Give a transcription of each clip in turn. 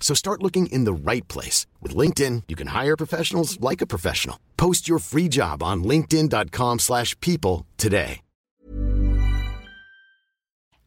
So start looking in the right place. With LinkedIn, you can hire professionals like a professional. Post your free job on linkedin.com slash people today.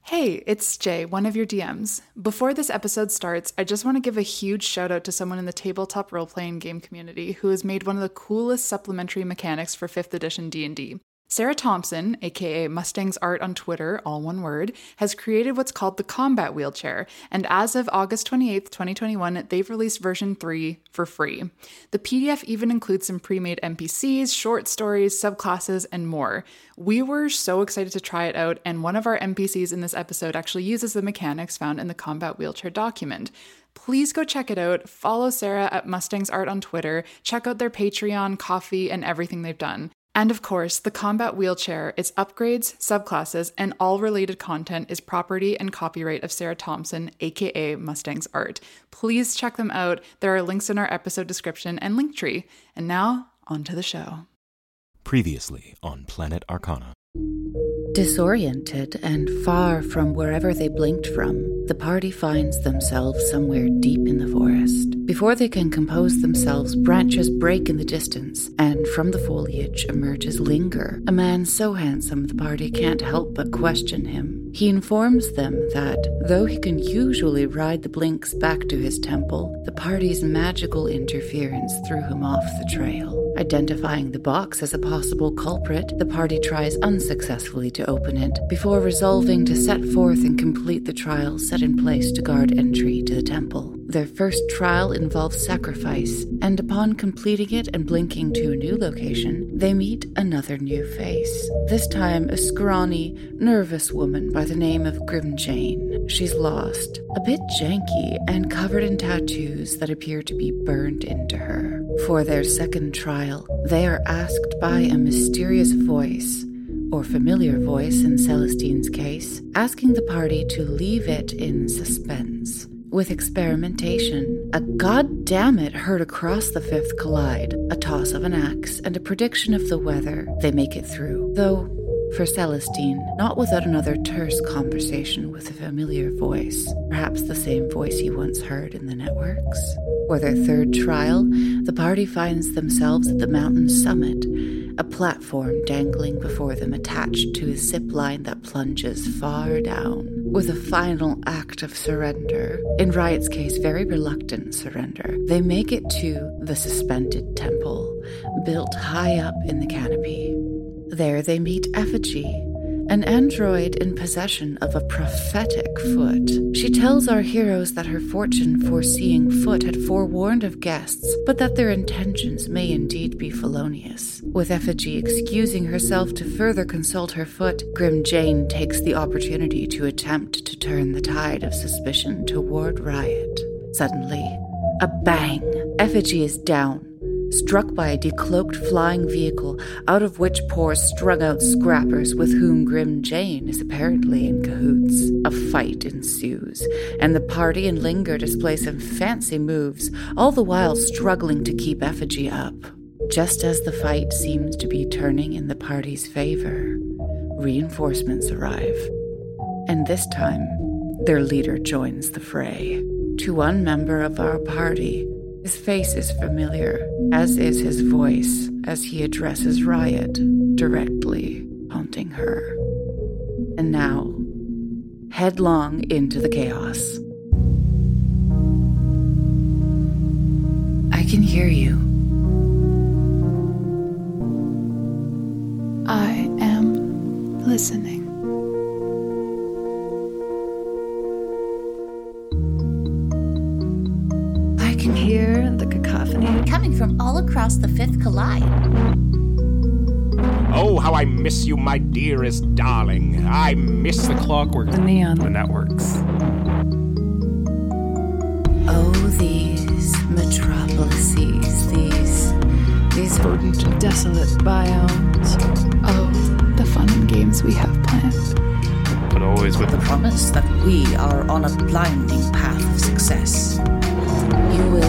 Hey, it's Jay, one of your DMs. Before this episode starts, I just want to give a huge shout out to someone in the tabletop role-playing game community who has made one of the coolest supplementary mechanics for 5th edition D&D. Sara Thompson, aka Mustang's Art on Twitter, all one word, has created what's called the Combat Wheelchair, and as of August 28th, 2021, they've released version 3 for free. The PDF even includes some pre made NPCs, short stories, subclasses, and more. We were so excited to try it out, and one of our NPCs in this episode actually uses the mechanics found in the Combat Wheelchair document please go check it out. Follow Sara at Mustang's Art on Twitter. Check out their Patreon, Ko-fi, and everything they've done. And of course, the combat wheelchair, its upgrades, subclasses, and all related content is property and copyright of Sara Thompson, aka Mustang's Art. Please check them out. There are links in our episode description and link tree. And now, on to the show. Previously on Planet Arcana. Disoriented and far from wherever they blinked from, the party finds themselves somewhere deep in the forest. Before they can compose themselves, branches break in the distance, and from the foliage emerges Linger, a man so handsome the party can't help but question him. He informs them that, though he can usually ride the Blinks back to his temple, the party's magical interference threw him off the trail. Identifying the box as a possible culprit, the party tries unsuccessfully to open it before resolving to set forth and complete the trial set in place to guard entry to the temple. Their first trial involves sacrifice, and upon completing it and blinking to a new location, they meet another new face. This time, a scrawny, nervous woman by the name of Grim Jane. She's lost, a bit janky, and covered in tattoos that appear to be burned into her. For their second trial, they are asked by a mysterious voice or familiar voice in Celestine's case, asking the party to leave it in suspense. With experimentation, a goddamn it heard across the fifth collide, a toss of an axe, and a prediction of the weather, they make it through. Though, for Celestine, not without another terse conversation with a familiar voice, perhaps the same voice he once heard in the networks. For their third trial, the party finds themselves at the mountain's summit, a platform dangling before them attached to a zip line that plunges far down. With a final act of surrender, in Rriot's case, very reluctant surrender, they make it to the suspended temple, built high up in the canopy. There they meet Effigy, an android in possession of a prophetic foot. She tells our heroes that her fortune foreseeing foot had forewarned of guests, but that their intentions may indeed be felonious. With Effigy excusing herself to further consult her foot, Grim Jane takes the opportunity to attempt to turn the tide of suspicion toward Rriot. Suddenly, a bang! Effigy is down struck by a decloaked flying vehicle out of which pour strung out scrappers with whom Grim Jane is apparently in cahoots. A fight ensues, and the party and Linger display some fancy moves, all the while struggling to keep Effigy up. Just as the fight seems to be turning in the party's favor, reinforcements arrive. And this time, their leader joins the fray. To one member of our party, his face is familiar, as is his voice as he addresses Rriot, directly haunting her. And now, headlong into the chaos. I can hear you. I am listening. Can hear the cacophony. coming from all across the fifth collide. Oh, how I miss you, my dearest darling. I miss the Clockwork. The neon. The networks. Oh, these metropolises these these verdant, desolate biomes. Oh, the fun and games we have planned. But always with The promise that we are on a blinding path of success.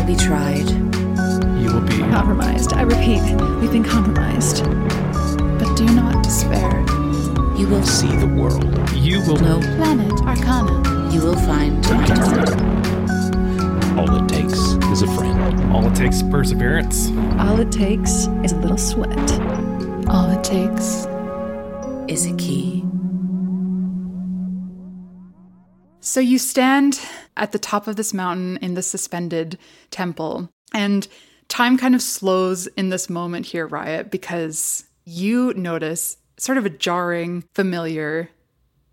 You will be tried. you will be. Compromised. I repeat, we've been compromised. But do not despair. You will See the world. You will. know. Planet Arcana. You will find tomorrow. All it takes is a friend. All it takes is perseverance. All it takes is a little sweat. All it takes. Is a key. So you stand at the top of this mountain in the suspended temple, and time kind of slows in this moment here, Rriot, because you notice sort of a jarring, familiar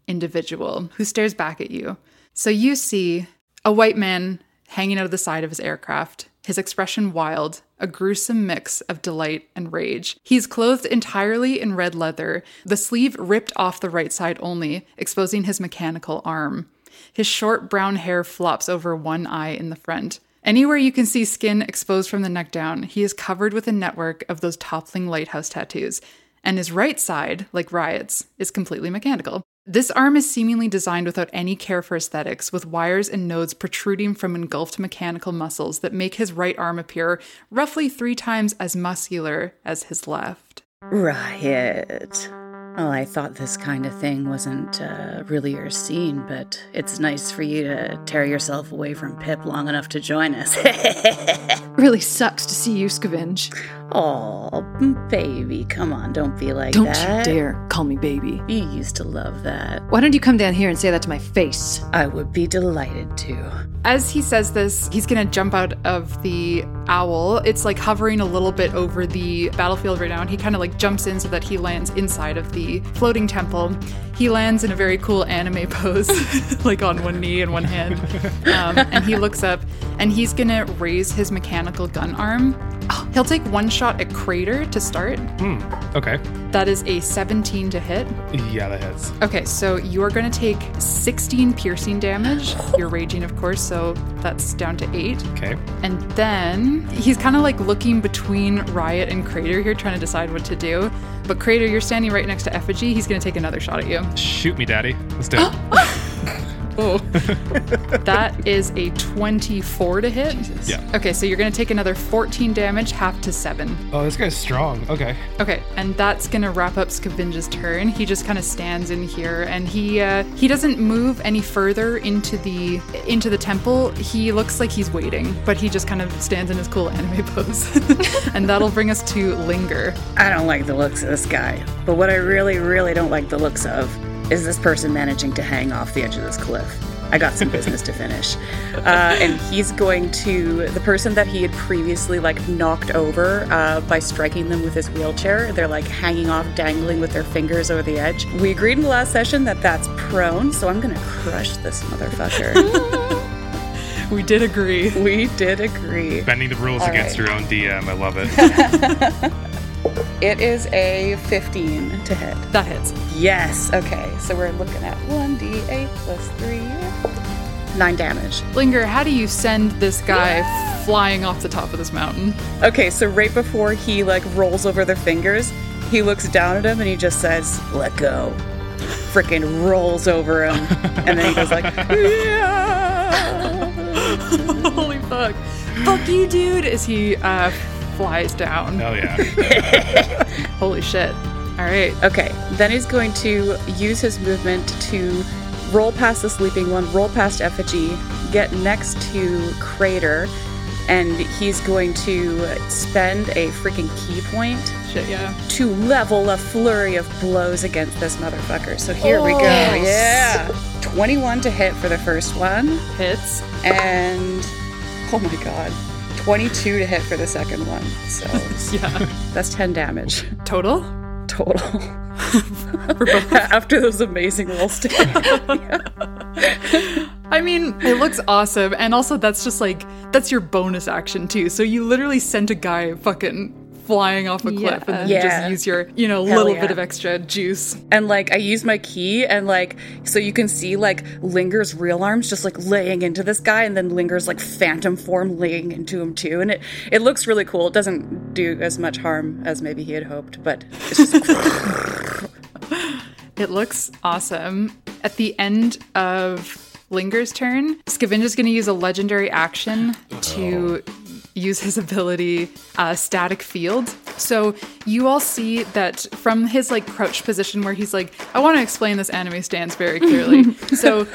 individual who stares back at you. So you see a white man hanging out of the side of his aircraft, his expression wild, a gruesome mix of delight and rage. He's clothed entirely in red leather, the sleeve ripped off the right side only, exposing his mechanical arm. His short brown hair flops over one eye in the front. Anywhere you can see skin exposed from the neck down, he is covered with a network of those toppling lighthouse tattoos. And his right side, like Rriot's, is completely mechanical. This arm is seemingly designed without any care for aesthetics, with wires and nodes protruding from engulfed mechanical muscles that make his right arm appear roughly three times as muscular as his left. Rriot. Oh, I thought this kind of thing wasn't uh, really your scene, but it's nice for you to tear yourself away from Pip long enough to join us. Really sucks to see you scavenge. Oh, baby, come on, don't be like Don't that. you dare call me baby. You used to love that. Why don't you come down here and say that to my face? I would be delighted to. As he says this, he's gonna jump out of the owl. It's like hovering a little bit over the battlefield right now, and he kind of like jumps in so that he lands inside of the floating temple. He lands in a very cool anime pose, like on one knee and one hand. Um, and he looks up, and he's gonna raise his mechanical gun arm. He'll take one shot at Crater to start. Hmm, okay. That is a 17 to hit. Yeah, that hits. Okay, so you are going to take 16 piercing damage. You're raging, of course, so that's down to 8. Okay. And then he's kind of like looking between Rriot and Crater here, trying to decide what to do. But Crater, you're standing right next to Effigy. He's going to take another shot at you. Shoot me, daddy. Let's do it. Oh. that is a 24 to hit. Yeah. Okay, so you're going to take another 14 damage, half to 7. Oh, this guy's strong. Okay. Okay, and that's gonna wrap up Scavenge's turn. He just kind of stands in here, and he uh, he doesn't move any further into the into the temple. He looks like he's waiting, but he just kind of stands in his cool anime pose, and that'll bring us to Linger. I don't like the looks of this guy, but what I really, really don't like the looks of is this person managing to hang off the edge of this cliff. I got some business to finish. Uh, and he's going to, the person that he had previously like knocked over uh, by striking them with his wheelchair, they're like hanging off, dangling with their fingers over the edge. We agreed in the last session that that's prone, so I'm gonna crush this motherfucker. We did agree. we did agree. Bending the rules All against right. your own DM. I love it. It is a 15 to hit. That hits. Yes. Okay. So we're looking at 1d8 plus 3. 9 damage. Linger, how do you send this guy flying off the top of this mountain? Okay, so right before he like rolls over their fingers, he looks down at him and he just says, "Let go." Freaking rolls over him, and then he goes like, "Yeah." Holy fuck! Fuck you, dude! Is he uh, flies down. Hell yeah. Holy shit! All right. Okay, then he's going to use his movement to roll past the sleeping one, roll past Effigy, get next to Crater, and he's going to spend a freaking ki point Shit, yeah. to level a flurry of blows against this motherfucker. So here we go. Oh, yes. Yeah. 21 to hit for the first one, Hits. and oh my god, 22 to hit for the second one. So Yeah. that's 10 damage Total? total. After those amazing rolls together. I mean, it looks awesome. And also, that's just like, that's your bonus action too. So you literally sent a guy fucking flying off a cliff and then Yeah. just use your, you know, Hell little yeah. bit of extra juice. And like I use my ki and like so you can see like Linger's real arms just like laying into this guy and then Linger's like phantom form laying into him too. And it it looks really cool. It doesn't do as much harm as maybe he had hoped, but it's just It looks awesome. At the end of Linger's turn, Scavenge is going to use a legendary action to oh. Use his ability uh, Static Field. So you all see that from his like crouched position where he's like, I want to explain this anime stance very clearly. so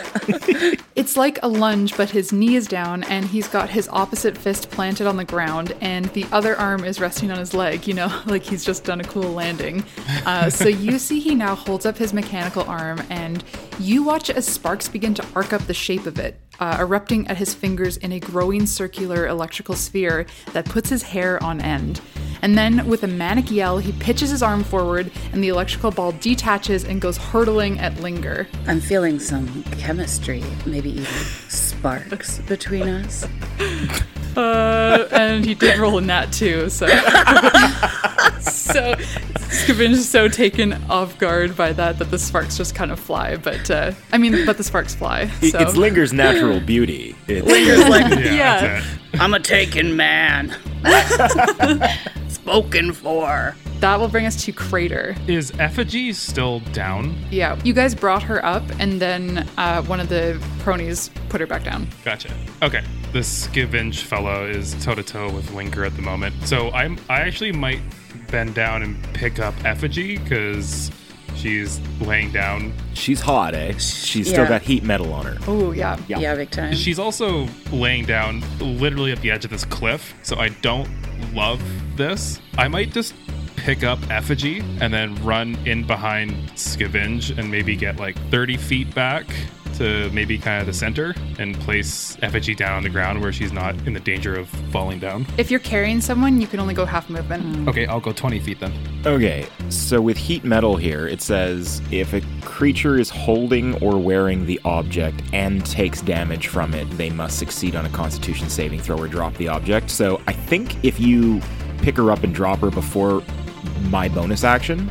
it's like a lunge, but his knee is down and he's got his opposite fist planted on the ground and the other arm is resting on his leg, you know, like he's just done a cool landing. Uh, so you see he now holds up his mechanical arm and you watch as sparks begin to arc up the shape of it. Uh, erupting at his fingers in a growing circular electrical sphere that puts his hair on end. And then, with a manic yell, he pitches his arm forward, and the electrical ball detaches and goes hurtling at Linger. I'm feeling some chemistry, maybe even sparks between us. Uh, and he did roll in that too, so. so, Scavenge is so taken off guard by that that the sparks just kind of fly. But, uh, I mean, but the sparks fly. It- So. It's Linger's natural beauty. It's, Linger's like, Yeah. that's it. I'm a taken man. Spoken for. that will bring us to Crater. Is effigy still down? Yeah, you guys brought her up, and then uh, one of the cronies put her back down. Gotcha. Okay. The Scavenge fellow is toe to toe with Linger at the moment. So I'm I actually might bend down and pick up effigy because she's laying down. she's hot, eh? She's still Yeah. got heat metal on her. Oh, yeah. Yeah, big time. She's also laying down literally at the edge of this cliff. So I don't love this. I might just pick up effigy and then run in behind Scavenge and maybe get like 30 feet back to maybe kind of the center and place effigy down on the ground where she's not in the danger of falling down. If you're carrying someone, you can only go half movement. Hmm. Okay, I'll go 20 feet then. Okay, so with heat metal here, it says if a creature is holding or wearing the object and takes damage from it, they must succeed on a constitution saving throw or drop the object. So I think if you pick her up and drop her before my bonus action,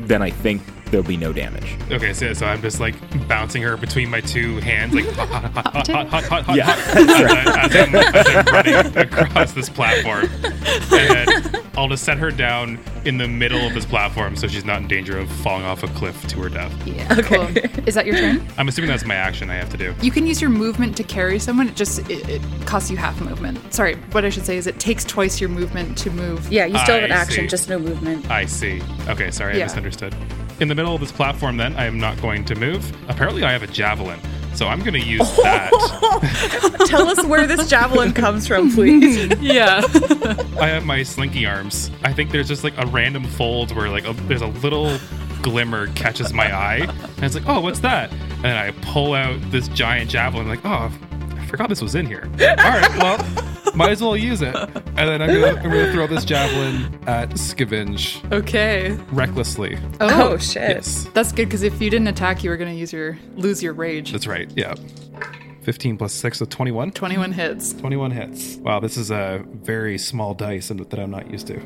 then I think there'll be no damage. Okay, so, so I'm just like bouncing her between my two hands, like hot, hot, hot, hot, hot, hot, hot, yeah. hot as, I, am as I'm running across this platform. And I'll just set her down in the middle of this platform so she's not in danger of falling off a cliff to her death. Yeah, okay. Cool. Is that your turn? I'm assuming that's my action I have to do. You can use your movement to carry someone. It just it, it costs you half movement. Sorry, what I should say is it takes twice your movement to move. Yeah, you still I have an action, see. just no movement. I see. Okay, sorry, yeah. I misunderstood. In the middle of this platform, then, I am not going to move. Apparently, I have a javelin, so I'm going to use that. Tell us where this javelin comes from, please. Yeah. I have my slinky arms. I think there's just like a random fold where like a, there's a little glimmer catches my eye, and it's like, oh, what's that? And then I pull out this giant javelin. like, oh, I forgot this was in here. All right, well, might as well use it. And then I'm gonna, I'm gonna throw this javelin at Scavenge okay. recklessly. Oh, Oh, shit. yes, That's good because if you didn't attack, you were gonna use your lose your rage. that's right. Yeah. 15 plus 6, so 21. Twenty-one hits. 21 hits. Wow, this is a very small dice and- that I'm not used to.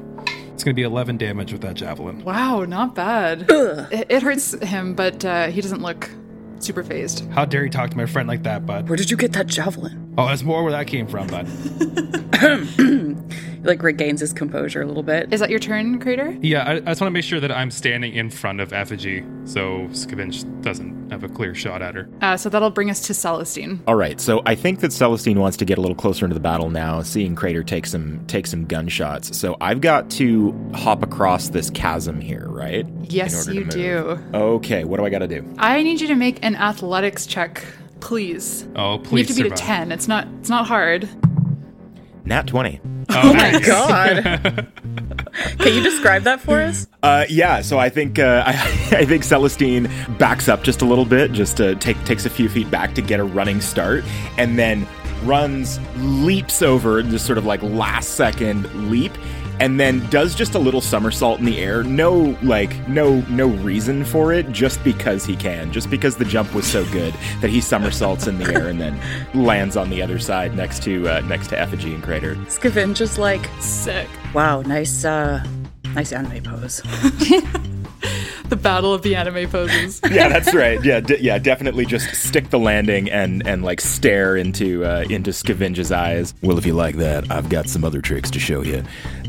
It's gonna be 11 damage with that javelin. Wow, not bad. It, it hurts him, but uh, he doesn't look super phased. How dare you talk to my friend like that, bud? Where did you get that javelin? Oh, that's more where that came from, bud. Like regains his composure a little bit. Is that your turn, Crater? Yeah, I, I just want to make sure that I'm standing in front of Effigy, so Scavenge doesn't have a clear shot at her. Uh, so that'll bring us to Celestine. All right, so I think that Celestine wants to get a little closer into the battle now, seeing Crater take some take some gunshots. So I've got to hop across this chasm here, right? Yes, you do. Okay, what do I got to do? I need you to make an athletics check, please. Oh, please. you have to beat a ten. It's not. It's not hard. Nat twenty. Oh, my god. Can you describe that for us? Uh, yeah, so I think uh, I, I think Celestine backs up just a little bit, just to take takes a few feet back to get a running start, and then runs, leaps over, just sort of like last second leap, and then does just a little somersault in the air. No, like no no reason for it, just because he can, just because the jump was so good that he somersaults in the air and then lands on the other side next to uh, next to Effigy and Crater. Scavenge is like, Sick. wow, nice, uh, Nice anime pose. the battle of the anime poses. yeah, that's right. Yeah, d- yeah, definitely just stick the landing and and like stare into uh, into Scavenge's eyes. Well, if you like that, I've got some other tricks to show you.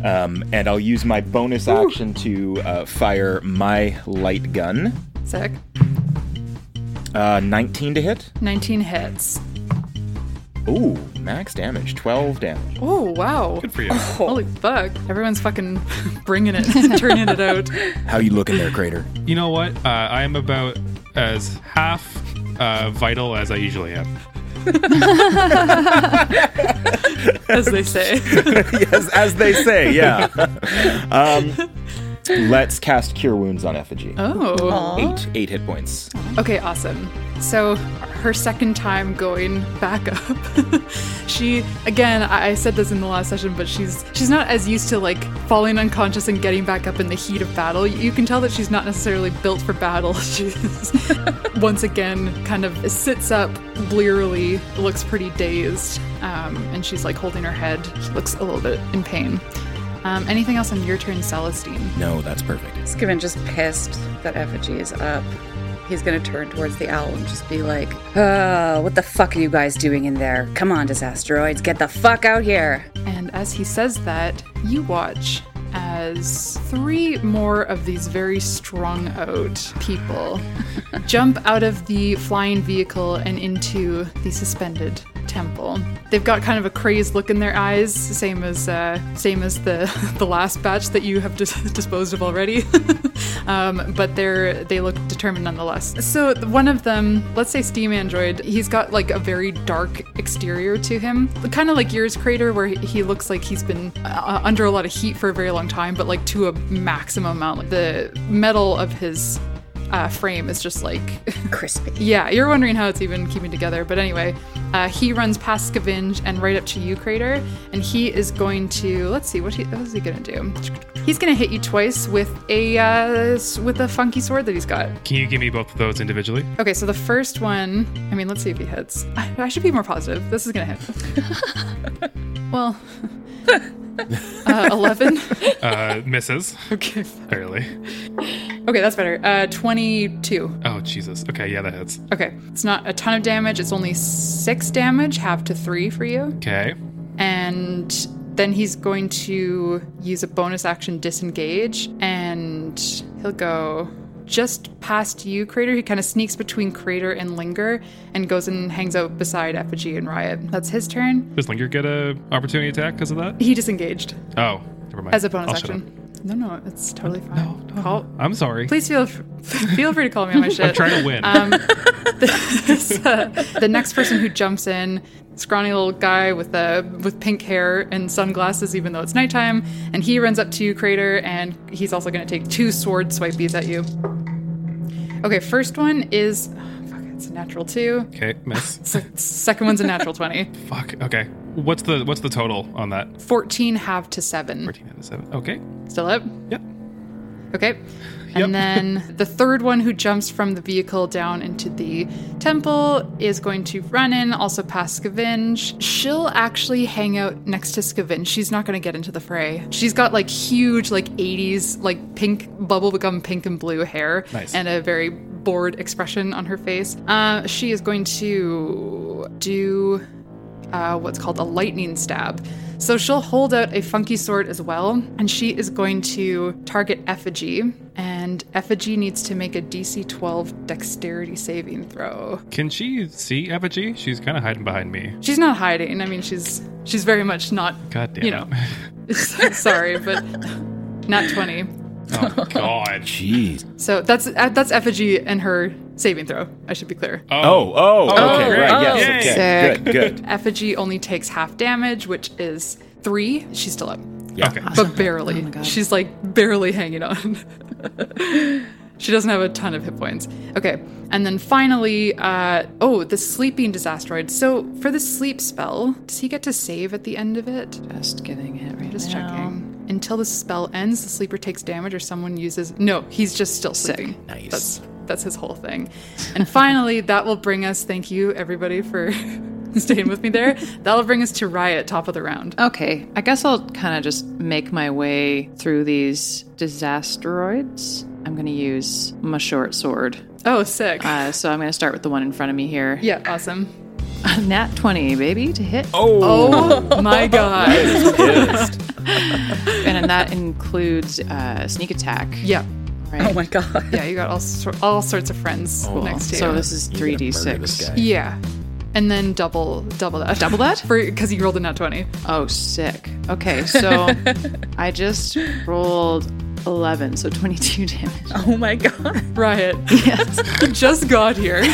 Um, and I'll use my bonus action to uh, fire my light gun. Sick. Uh, 19 to hit. 19 hits. Ooh, max damage, 12 damage. Oh, wow. Good for you. Holy fuck. Everyone's fucking bringing it, turning it out. How you looking there, Crater? You know what? Uh, I am about as half uh, vital as I usually am. as they say. yes, as they say, yeah. um, let's cast Cure Wounds on Effigy. Oh. Eight, eight hit points. Okay, awesome. So her second time going back up, she again. I said this in the last session, but she's she's not as used to like falling unconscious and getting back up in the heat of battle. You can tell that she's not necessarily built for battle. She's once again kind of sits up blearily, looks pretty dazed, um, and she's like holding her head. She looks a little bit in pain. Um, anything else on your turn, Celestine? No, that's perfect. Skiven just pissed that effigy is up. He's gonna turn towards the owl and just be like, "Oh, what the fuck are you guys doing in there? Come on, disasteroids, get the fuck out here!" And as he says that, you watch as three more of these very strung out people jump out of the flying vehicle and into the suspended temple. They've got kind of a crazed look in their eyes, same as uh, same as the the last batch that you have dis- disposed of already. um, but they're they look determined nonetheless. So one of them, let's say Steam Android, he's got like a very dark exterior to him, kind of like yours, Crater, where he looks like he's been uh, under a lot of heat for a very long time, but like to a maximum amount. Like the metal of his uh, frame is just like crispy. yeah, you're wondering how it's even keeping together. But anyway, uh, he runs past Scavenge and right up to you, Crater, and he is going to let's see what he what is he gonna do. He's gonna hit you twice with a uh, with a funky sword that he's got. Can you give me both of those individually? Okay, so the first one, I mean, let's see if he hits. I, I should be more positive. This is gonna hit. well. Uh, 11 uh, misses. Okay barely. Okay that's better. Uh 22 oh jesus. Okay yeah that hits. Okay it's not a ton of damage. It's only six damage half to three for you. Okay. And then he's going to use a bonus action disengage and he'll go just past you, Crater. He kind of sneaks between Crater and Linger and goes and hangs out beside Effigy and Rriot. That's his turn. Does Linger get a opportunity attack because of that? He disengaged. Oh, never mind. As a bonus I'll action. No, no, it's totally fine. No, no, call, I'm sorry. Please feel feel free to call me on my shit. I'm trying to win. Um, this, uh, the next person who jumps in, scrawny little guy with uh, with pink hair and sunglasses, even though it's nighttime, and he runs up to you, Crater, and he's also going to take two sword swipies at you. Okay, first one is. Oh, fuck, it's a natural two. Okay, miss. Second one's a natural twenty. Fuck. Okay. What's the what's the total on that? Fourteen half to seven. Fourteen half to seven. Okay. Still up? Yep. Okay. And then the third one who jumps from the vehicle down into the temple is going to run in, also past Scavenge. She'll actually hang out next to Scavenge. She's not going to get into the fray. She's got like huge, like 80s, like pink, bubble become pink and blue hair. Nice. And a very bored expression on her face. Uh, she is going to do uh, what's called a lightning stab. So she'll hold out a funky sword as well, and she is going to target Effigy. And Effigy needs to make a DC 12 dexterity saving throw. Can she see Effigy? She's kind of hiding behind me. She's not hiding. I mean, she's she's very much not. God damn You know, sorry, but not 20. Oh God. Jeez. So that's that's Effigy and her saving throw. I should be clear. Oh, oh, okay, great. right, Oh, yes, okay, sick. good, good. Effigy only takes half damage, which is three. She's still up. Yeah. Okay. but barely. She's like barely hanging on. she doesn't have a ton of hit points. Okay, and then finally, uh, oh, the sleeping disasteroid. So for the sleep spell, does he get to save at the end of it? Just getting it right Just now. checking. Until the spell ends, the sleeper takes damage, or someone uses. No, he's just still sleeping. Nice. That's that's his whole thing. And finally, that will bring us. Thank you, everybody, for staying with me there. That'll bring us to Rriot, top of the round. Okay, I guess I'll kind of just make my way through these disasteroids. I'm going to use my short sword. Oh, sick. Uh, so I'm going to start with the one in front of me here. Yeah, awesome. Nat 20, baby, to hit. Oh, my god. and then that includes uh, sneak attack. Yeah. Right. Oh my god. Yeah, you got all, sor- all sorts of friends Oh, next to you. So this is You're gonna murder this 3d6. yeah. And then double double that. Double that? For because you rolled a nat 20. Oh, sick. Okay, so I just rolled 11, so 22 damage. Oh my god. Rriot. Yes. You just got here.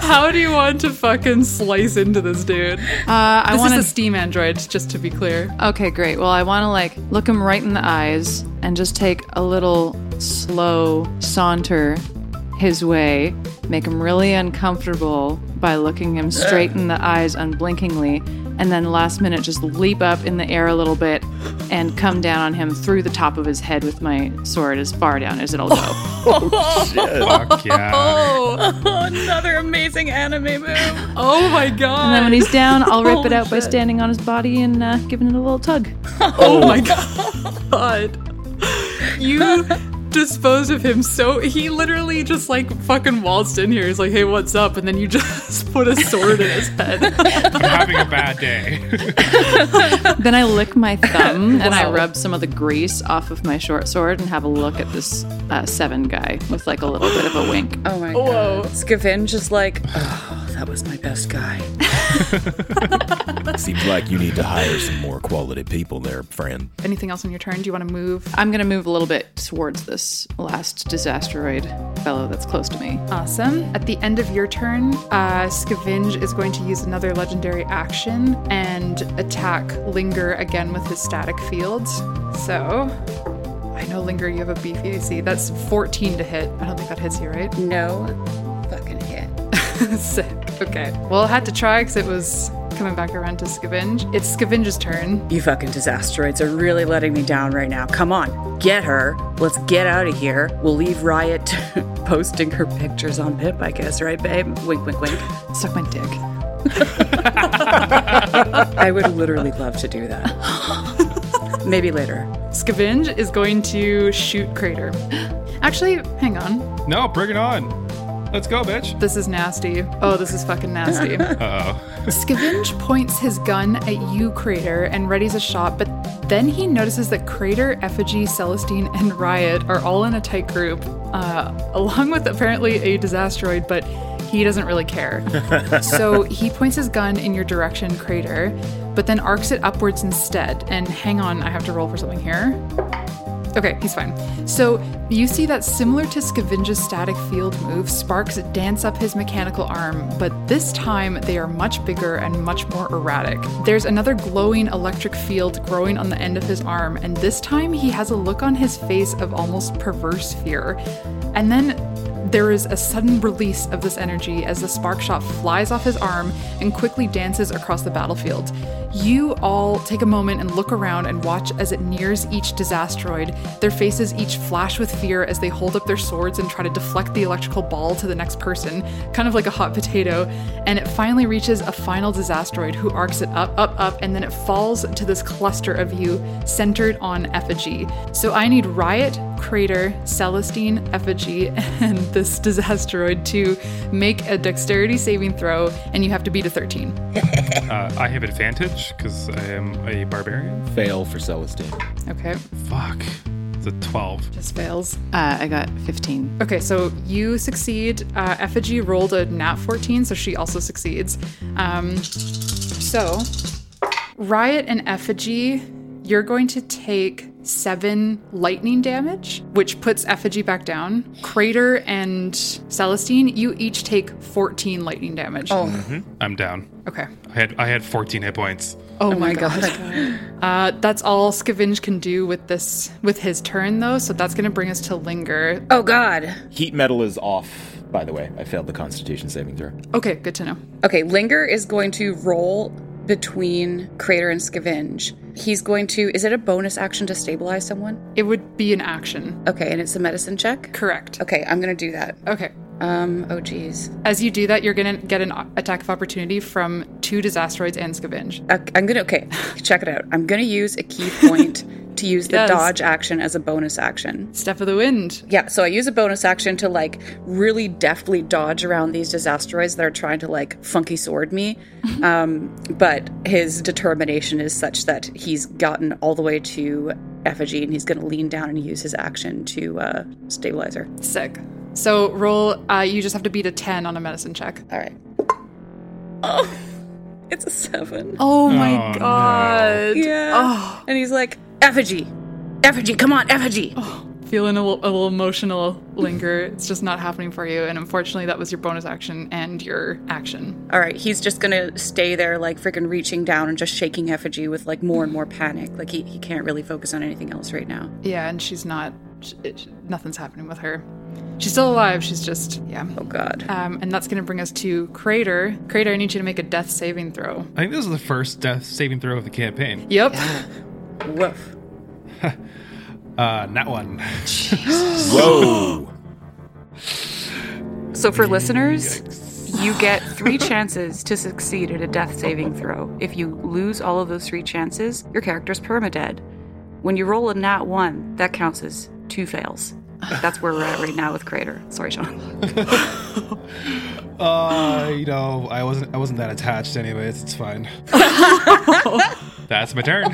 How do you want to fucking slice into this dude? Uh, I This want is to a Steam android, just to be clear. Okay, great. Well, I want to like look him right in the eyes and just take a little slow saunter his way, make him really uncomfortable by looking him straight in the eyes unblinkingly, and then last minute just leap up in the air a little bit and come down on him through the top of his head with my sword as far down as it'll go. Fuck yeah. Oh, Another amazing anime move. oh my god. And then when he's down, I'll rip it Holy out by standing on his body and uh, giving it a little tug. Oh my god. You disposed of him so he literally just like fucking waltzed in here. He's like, hey, what's up? And then you just put a sword in his head. I'm having a bad day. Then I lick my thumb and I rub some of the grease off of my short sword and have a look at this uh, seven guy with like a little bit of a wink. Oh my Whoa. god. Scavenge is like, that was my best guy. Seems like you need to hire some more quality people there, friend. Anything else on your turn? Do you want to move? I'm gonna move a little bit towards this last disasteroid fellow that's close to me. Awesome. At the end of your turn, uh, Scavenge is going to use another legendary action and attack Linger again with his static field. So, I know Linger, you have a beefy AC. That's 14 to hit. I don't think that hits you, right? No fucking hit. Sick. Okay. Well, I had to try because it was coming back around to Scavenge. It's Scavenge's turn. You fucking disasteroids are really letting me down right now. Come on, get her. Let's get out of here. We'll leave Rriot posting her pictures on Pip, I guess, right, babe? Wink, wink, wink. Suck my dick. I would literally love to do that. Maybe later. Scavenge is going to shoot Crater. Actually, hang on. No, bring it on. Let's go, bitch. This is nasty. Oh, this is fucking nasty. Uh oh. Scavenge points his gun at you, Crater, and readies a shot, but then he notices that Crater, Effigy, Celestine, and Rriot are all in a tight group, uh, along with apparently a disasteroid, but he doesn't really care. so he points his gun in your direction, Crater, but then arcs it upwards instead. And hang on, I have to roll for something here. Okay, he's fine. So you see that similar to Scavenge's static field move, sparks dance up his mechanical arm, but this time they are much bigger and much more erratic. There's another glowing electric field growing on the end of his arm, and this time he has a look on his face of almost perverse fear. And then there is a sudden release of this energy as the spark shot flies off his arm and quickly dances across the battlefield. You all take a moment and look around and watch as it nears each disasteroid. Their faces each flash with fear as they hold up their swords and try to deflect the electrical ball to the next person, kind of like a hot potato. And it finally reaches a final disasteroid who arcs it up, up, up, and then it falls to this cluster of you centered on Effigy. So I need Rriot, Crater, Celestine, Effigy, and this disasteroid to make a dexterity saving throw, and you have to beat a 13. Uh, I have advantage because I am a barbarian. Fail for Celestine. Okay, Fuck. It's a 12. just fails. Uh, I got 15. Okay, so you succeed. Uh, Effigy rolled a nat 14, so she also succeeds. Um, so, Rriot and Effigy, you're going to take seven lightning damage, which puts Effigy back down. Crater and Celestine, you each take 14 lightning damage. Oh, I'm down. Okay. I had I had 14 hit points. Oh, my god. Uh, that's all Scavenge can do with this with his turn though, so that's gonna bring us to Linger. oh God. Heat metal is off, by the way. I failed the Constitution saving throw. Okay, good to know. Okay, Linger is going to roll between Crater and Scavenge. He's going to. Is it a bonus action to stabilize someone? It would be an action. Okay, and it's a medicine check? Correct. Okay, I'm gonna do that. Okay. Um, oh geez. As you do that, you're gonna get an attack of opportunity from two disasteroids and Scavenge. I'm gonna okay. Check it out. I'm gonna use a ki point to use the Yes. dodge action as a bonus action. Step of the wind. Yeah, so I use a bonus action to like really deftly dodge around these disasteroids that are trying to like funky sword me. um, but his determination is such that he's gotten all the way to effigy and he's going to lean down and use his action to uh, stabilize her. Sick. So roll. Uh, you just have to beat a ten on a medicine check. All right. Oh, it's a seven. Oh my Oh, no. god. Yeah. Oh, And he's like, effigy, effigy, come on, effigy. feeling a little, a little emotional linger. It's just not happening for you, and unfortunately, that was your bonus action and your action. All right, he's just gonna stay there, like freaking reaching down and just shaking effigy with like more and more panic. Like he, he can't really focus on anything else right now. Yeah, and she's not. Sh it, nothing's happening with her. She's still alive. She's just yeah. Oh God. Um, and that's gonna bring us to Crater. Crater, I need you to make a death saving throw. I think this is the first death saving throw of the campaign. Yep. Woof. Uh, not one. Whoa. So for listeners, you get three chances to succeed at a death saving throw. If you lose all of those three chances, your character's permadead. When you roll a nat one, that counts as two fails. That's where we're at right now with Crater. Sorry, Sean. Uh, you know, I wasn't I wasn't that attached anyways. It's fine. That's my turn.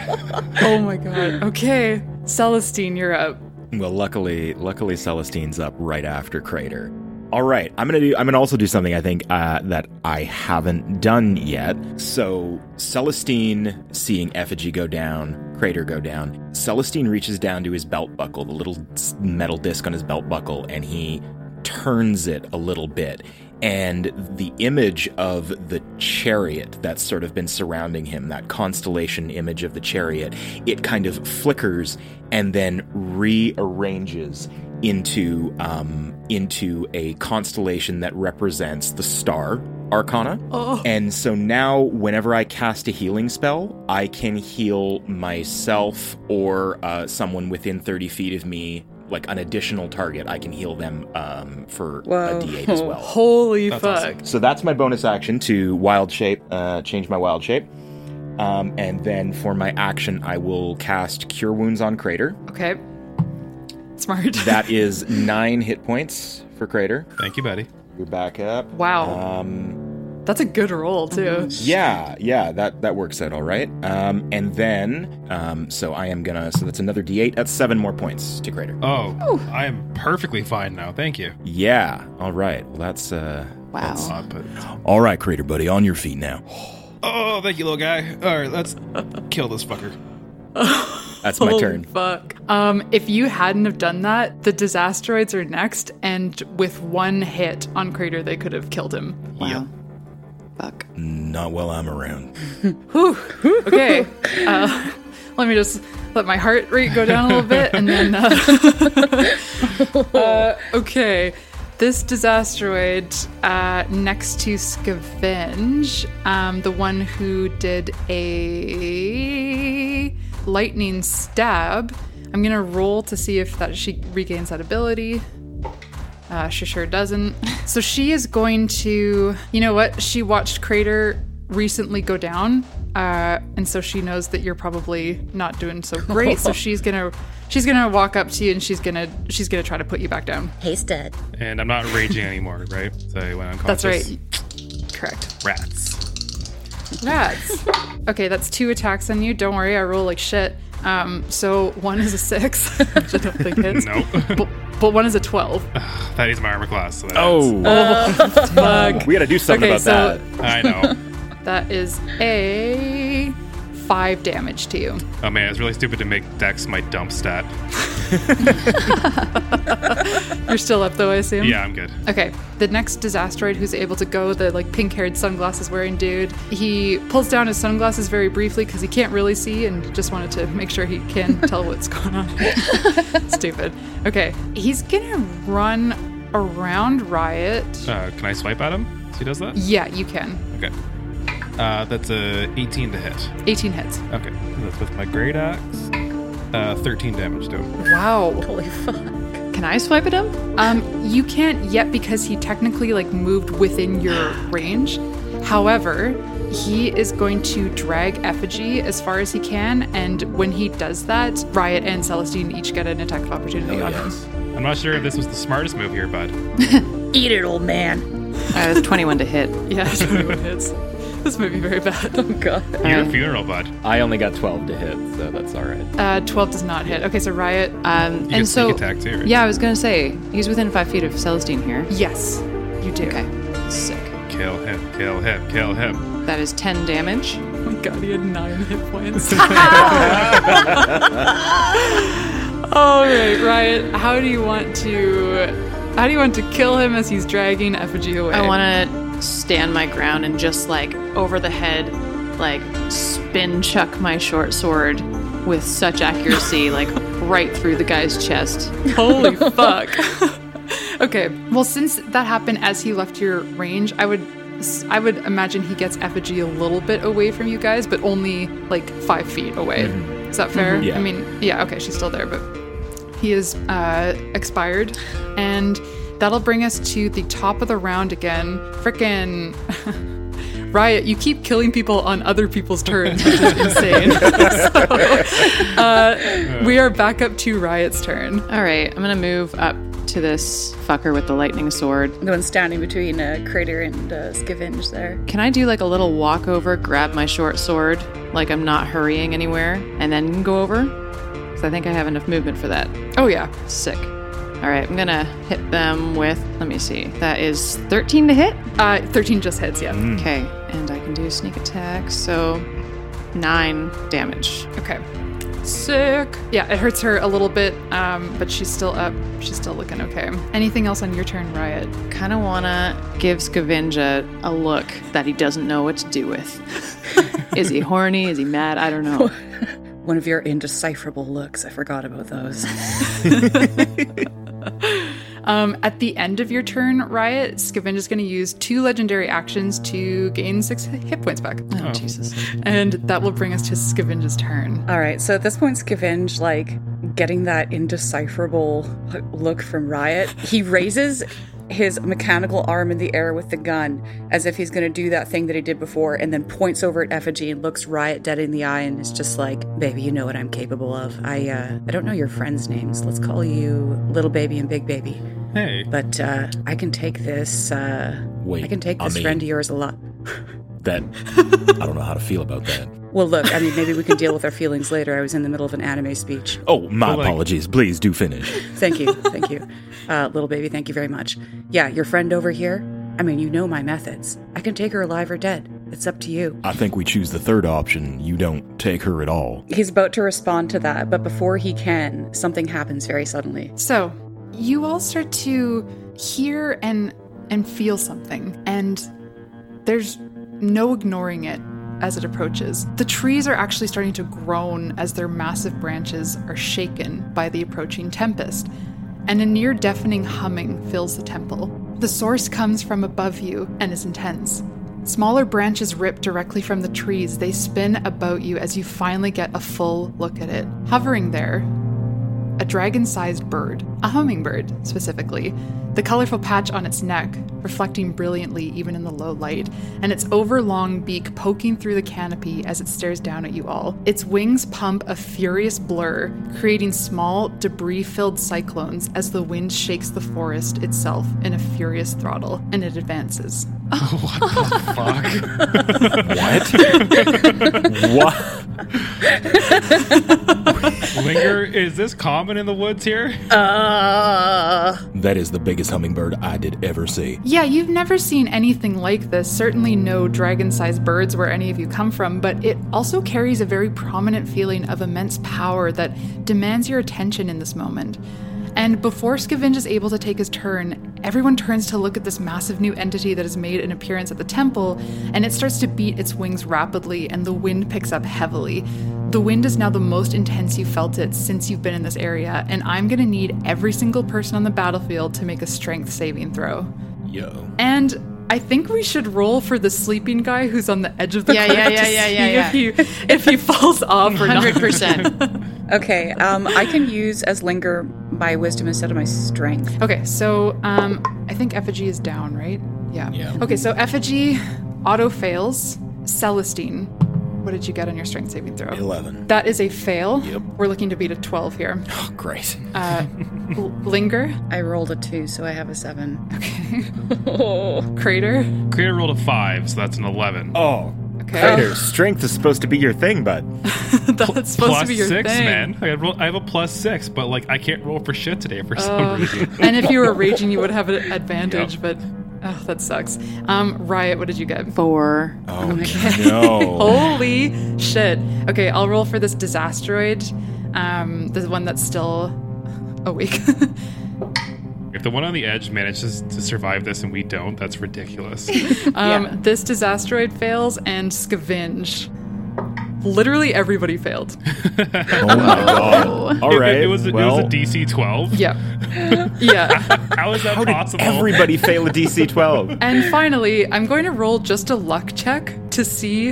oh my god. Okay, Celestine, you're up. Well, luckily, luckily Celestine's up right after Crater. All right, I'm gonna do. I'm gonna also do something I think uh, that I haven't done yet. So Celestine, seeing Effigy go down, Crater go down, Celestine reaches down to his belt buckle, the little metal disc on his belt buckle, and he turns it a little bit. And the image of the chariot that's sort of been surrounding him, that constellation image of the chariot, it kind of flickers and then rearranges into um, into a constellation that represents the star arcana. Oh. And so now whenever I cast a healing spell, I can heal myself or uh, someone within 30 feet of me like an additional target. I can heal them um, for Whoa. a d8 as well. Holy That's fuck. awesome. So that's my bonus action to wild shape, uh, change my wild shape. Um, and then for my action, I will cast Cure Wounds on Crater. Okay. Smart. That is nine hit points for Crater. Thank you, buddy. You're back up. wow. Um, That's a good roll too. yeah, yeah, that that works out all right. Um, and then, um, so I am gonna. So that's another D8. That's seven more points to Crater. Oh, I am perfectly fine now. Thank you. Yeah. All right. Well, that's uh. Wow. Uh, but- All right, Crater buddy, on your feet now. oh, thank you, little guy. All right, let's kill this fucker. That's my Holy turn. Fuck. Um, if you hadn't have done that, the disasteroids are next, and with one hit on Crater, they could have killed him. Yep. Fuck. Not while I'm around. Okay. uh, let me just let my heart rate go down a little bit, and then. Uh, uh, okay. This disasteroid uh, next to Scavenge, um, the one who did a lightning stab, I'm gonna roll to see if that she regains that ability. Uh, she sure doesn't. So she is going to, you know what? She watched Crater recently go down, uh, and so she knows that you're probably not doing so great. so she's gonna, she's gonna walk up to you and she's gonna, she's gonna try to put you back down. Hasted. And I'm not raging anymore, right? So I went on. That's right. Correct. Rats. Rats. Okay, that's two attacks on you. Don't worry, I roll like shit. Um, so one is a six, which I don't think hits. Nope. But, but one is a twelve. that is my armor class. So that Oh, Fuck. we got to do something Okay, about so- that. I know. That is a five damage to you. Oh man, it's really stupid to make Dex my dump stat. You're still up though, I assume. Yeah, I'm good. Okay, the next disasteroid who's able to go, the like pink-haired sunglasses wearing dude, he pulls down his sunglasses very briefly because he can't really see and just wanted to make sure he can tell what's going on. Stupid. Okay, he's gonna run around Rriot. Uh, can I swipe at him? He does that? Yeah, you can. Okay. Uh, that's a 18 to hit. 18 hits. Okay, that's with my great axe. Uh, 13 damage to him. Wow. Holy fuck. Can I swipe at him? Um, you can't yet because he technically like moved within your range. However, he is going to drag Effigy as far as he can, and when he does that, Rriot and Celestine each get an attack of opportunity on him. I'm not sure if this was the smartest move here, bud. Eat it, old man. Uh, it's 21 to hit. Yeah, 21 hits. This might be very bad. Oh god. Your funeral, bud. I only got 12 to hit, so that's all right. Uh, 12 does not hit. Okay, so Rriot. Um, You and can so, sneak attack too, right? yeah, I was gonna say he's within five feet of Celestine here. Yes, you do. Okay, sick. Kill him, kill him, kill him. That is 10 damage. Oh my god, he had nine hit points. All right, Rriot. How do you want to? How do you want to kill him as he's dragging Effigy away? I want to stand my ground and just like over the head, like spin chuck my short sword with such accuracy, like right through the guy's chest. Holy fuck. okay. Well, since that happened as he left your range, I would I would imagine he gets effigy a little bit away from you guys, but only like five feet away. Is that fair? Mhm. Yeah. I mean, yeah. Okay, she's still there, but he is uh, expired, and that'll bring us to the top of the round again. Frickin' Rriot, you keep killing people on other people's turns, which is insane. so, uh, we are back up to Rriot's turn. All right, I'm gonna move up to this fucker with the lightning sword. The one standing between uh, Crater and uh, Scavenge there. Can I do like a little walk over, grab my short sword, like I'm not hurrying anywhere, and then go over? Because I think I have enough movement for that. Oh yeah, Sick. All right, I'm gonna hit them with. Let me see. That is 13 to hit. Uh, 13 just hits, yeah. Okay, and I can do sneak attack, so nine damage. Okay. Sick. Yeah, it hurts her a little bit, um, but she's still up. She's still looking okay. Anything else on your turn, Rriot? Kind of wanna give Scavenge a look that he doesn't know what to do with. is he horny? Is he mad? I don't know. One of your indecipherable looks. I forgot about those. Um, at the end of your turn, Rriot, Scavenge is going to use two legendary actions to gain six hit points back. Oh, Jesus. And that will bring us to Scavenge's turn. All right, so at this point, Scavenge, like, getting that indecipherable look from Rriot, he raises his mechanical arm in the air with the gun as if he's going to do that thing that he did before and then points over at effigy and looks Rriot dead in the eye and is just like baby you know what i'm capable of i uh i don't know your friends names let's call you little baby and big baby Hey. but uh i can take this uh Wait, i can take I this mean- friend of yours a lot That I don't know how to feel about that. Well look i mean maybe we can deal with our feelings later i was in the middle of an anime speech Oh, my like- apologies. Please do finish. Thank you. Thank you. Uh, little baby, thank you very much. Yeah, your friend over here, I mean, you know my methods. I can take her alive or dead. It's up to you. I think we choose the third option. You don't take her at all. He's about to respond to that, but before he can, something happens very suddenly. So, you all start to hear and and feel something, and there's no ignoring it as it approaches. The trees are actually starting to groan as their massive branches are shaken by the approaching tempest, and a near deafening humming fills the temple. The source comes from above you and is intense. Smaller branches rip directly from the trees. They spin about you as you finally get a full look at it. Hovering there, dragon sized bird, a hummingbird specifically, the colorful patch on its neck reflecting brilliantly even in the low light, and its overlong beak poking through the canopy as it stares down at you all. Its wings pump a furious blur, creating small, debris filled cyclones as the wind shakes the forest itself in a furious throttle, and it advances. What the fuck. What? Linger, is this common in the woods here? Uh, that is the biggest hummingbird I did ever see. Yeah, you've never seen anything like this. Certainly no dragon sized birds where any of you come from, but it also carries a very prominent feeling of immense power that demands your attention in this moment. And before Scavenge is able to take his turn, everyone turns to look at this massive new entity that has made an appearance at the temple, and it starts to beat its wings rapidly, and the wind picks up heavily. The wind is now the most intense you've felt it since you've been in this area, and I'm gonna need every single person on the battlefield to make a strength saving throw. Yo. And I think we should roll for the sleeping guy who's on the edge of the Yeah, cliff yeah, to yeah, yeah, see yeah, if he if he falls off or not. 100%. Okay, um, I can use as linger my wisdom instead of my strength. Okay, so um, I think effigy is down, right? Yeah. Yeah. Okay, so effigy auto fails. Celestine, what did you get on your strength saving throw? 11. That is a fail. Yep. We're looking to beat a 12 here. Oh, great. Uh, L- linger, I rolled a two, so I have a seven. Okay. oh. crater. Creator rolled a five, so that's an 11. Oh, Okay. Crater, strength is supposed to be your thing, bud. That's supposed Plus to be your six, thing. man. I have, roll, I have a plus six, but like I can't roll for shit today for some Uh, reason. and if you were raging, you would have an advantage, but oh, that sucks. Um, Rriot, what did you get? Four. Oh, no. Holy shit. Okay, I'll roll for this disasteroid. Um, the one that's still awake. If the one on the edge manages to survive this and we don't, that's ridiculous. um, This disasteroid fails, and Scavenge. Literally everybody failed. Oh my god. All It- It, was, it well, was a DC 12. Yeah. Yeah. How is that how did possible? everybody fail a DC 12? And finally, I'm going to roll just a luck check to see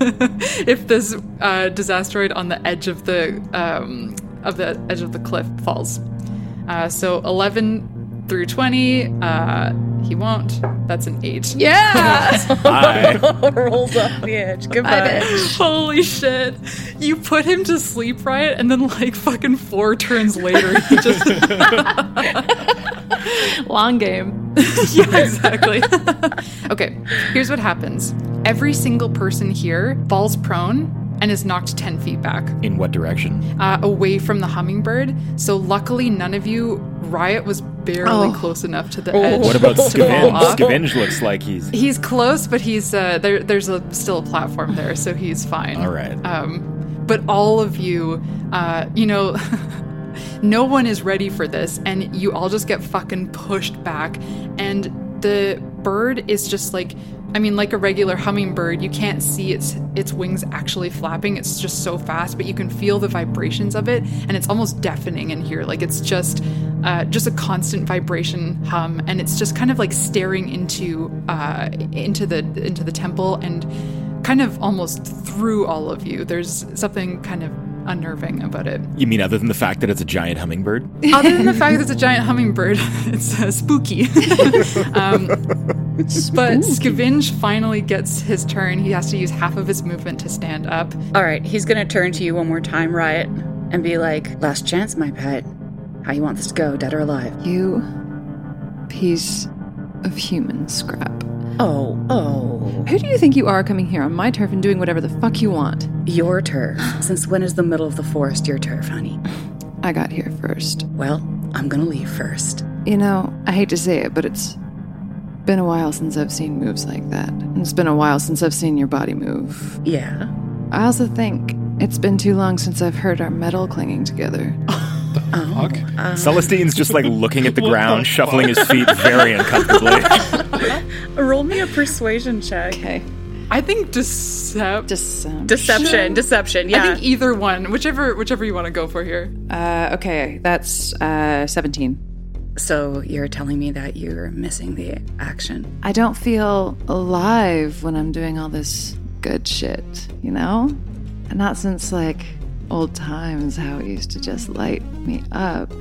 if this uh, disasteroid on the edge of the um, of the edge of the cliff falls. Uh, so 11 through 20, uh, he won't. That's an eight. Yeah. I, Rolls off the edge. Goodbye. Holy shit! You put him to sleep, right? And then, like fucking four turns later, he just Long game. yeah, exactly. okay, here's what happens every single person here falls prone and is knocked 10 feet back in what direction? uh, away from the hummingbird. So, luckily, none of you, Rriot was barely Oh. close enough to the edge. What about to fall Scavenge? Scavenge looks like he's. He's close, but he's uh, there. There's a, still a platform there, so he's fine. All right. Um, but all of you, uh, you know, no one is ready for this, and you all just get fucking pushed back, and the bird is just like. I mean, like a regular hummingbird, you can't see its its wings actually flapping. It's just so fast, but you can feel the vibrations of it, and it's almost deafening in here. Like it's just uh, just a constant vibration hum, and it's just kind of like staring into uh, into the into the temple and kind of almost through all of you. There's something kind of unnerving about it. You mean other than the fact that it's a giant hummingbird? Other than the fact that it's a giant hummingbird, it's uh, spooky. um, but Scavenge finally gets his turn. He has to use half of his movement to stand up. All right, he's gonna turn to you one more time, Rriot, and be like, "Last chance, my pet. How you want this to go, dead or alive?" You piece of human scrap. Oh, oh, Who do you think you are coming here on my turf and doing whatever the fuck you want? your turf. Since when is the middle of the forest your turf, honey? I got here first. Well, I'm gonna leave first. You know, I hate to say it, but it's been a while since I've seen moves like that. And it's been a while since I've seen your body move. Yeah. I also think it's been too long since I've heard our metal clinging together. Fuck. Celestine's just like looking at the ground, the shuffling his feet very uncomfortably. Roll me a persuasion check. Okay. I think decept. Just Deception, deception. Yeah. I think either one, whichever whichever you want to go for here. Uh, okay, that's uh, 17. so you're telling me that you're missing the action. I don't feel alive when I'm doing all this good shit, you know? And not since like old times how it used to just light me up.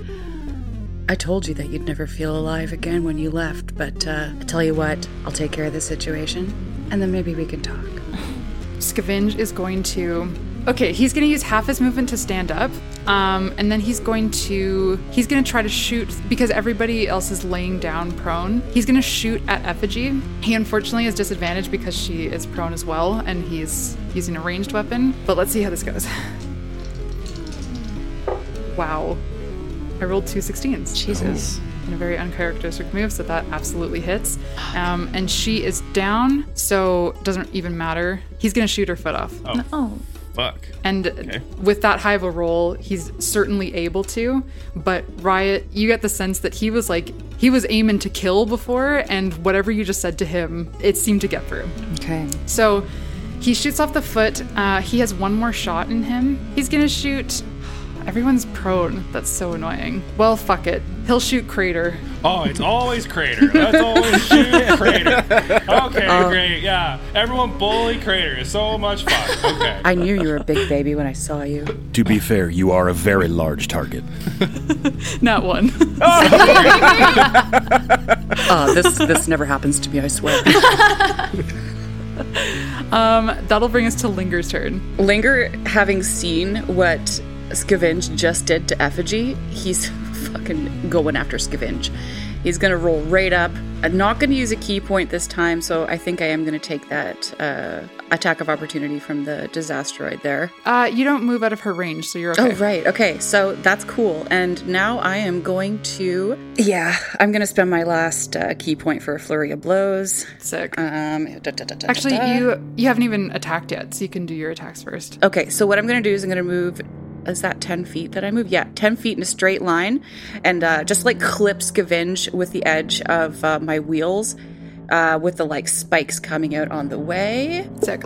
I told you that you'd never feel alive again when you left, but uh, I tell you what, I'll take care of this situation, and then maybe we can talk. Scavenge is going to. Okay, he's going to use half his movement to stand up, um, and then he's going to he's going to try to shoot because everybody else is laying down prone. He's going to shoot at Effigy. He unfortunately is disadvantaged because she is prone as well, and he's using a ranged weapon. But let's see how this goes. Wow, I rolled two 16s. Jesus. in a very uncharacteristic move, so that absolutely hits. Um, and she is down, so it doesn't even matter. He's gonna shoot her foot off. Oh. Fuck. And with that high of a roll, he's certainly able to. But Rriot, you get the sense that he was like, he was aiming to kill before, and whatever you just said to him, it seemed to get through. Okay. So he shoots off the foot. Uh, he has one more shot in him. He's gonna shoot Everyone's prone. That's so annoying. Well, fuck it. He'll shoot Crater. Oh, it's always Crater. Let's always shoot Crater. Okay, Oh. great. Yeah, everyone bully Crater. It's so much fun. Okay. I knew you were a big baby when I saw you. To be fair, you are a very large target. Not one. Uh, this this never happens to me. I swear. um, that'll bring us to Linger's turn. Linger, having seen what Scavenge just did to Effigy, he's fucking going after Scavenge. He's gonna roll right up. I'm not gonna use a ki point this time, so I think I am gonna take that uh, attack of opportunity from the disasteroid there. Uh, you don't move out of her range, so you're okay. Oh, right. Okay, so that's cool. And now I am going to. Yeah, I'm going to spend my last uh, ki point for a flurry of blows. Sick. Um, da, da, da, Actually, you you haven't even attacked yet, so you can do your attacks first. Okay, so what I'm going to do is I'm going to move. Is that 10 feet that I move? Yeah, 10 feet in a straight line. And uh, just like clips Scavenge with the edge of uh, my wheels, uh, with the like spikes coming out on the way. Sick.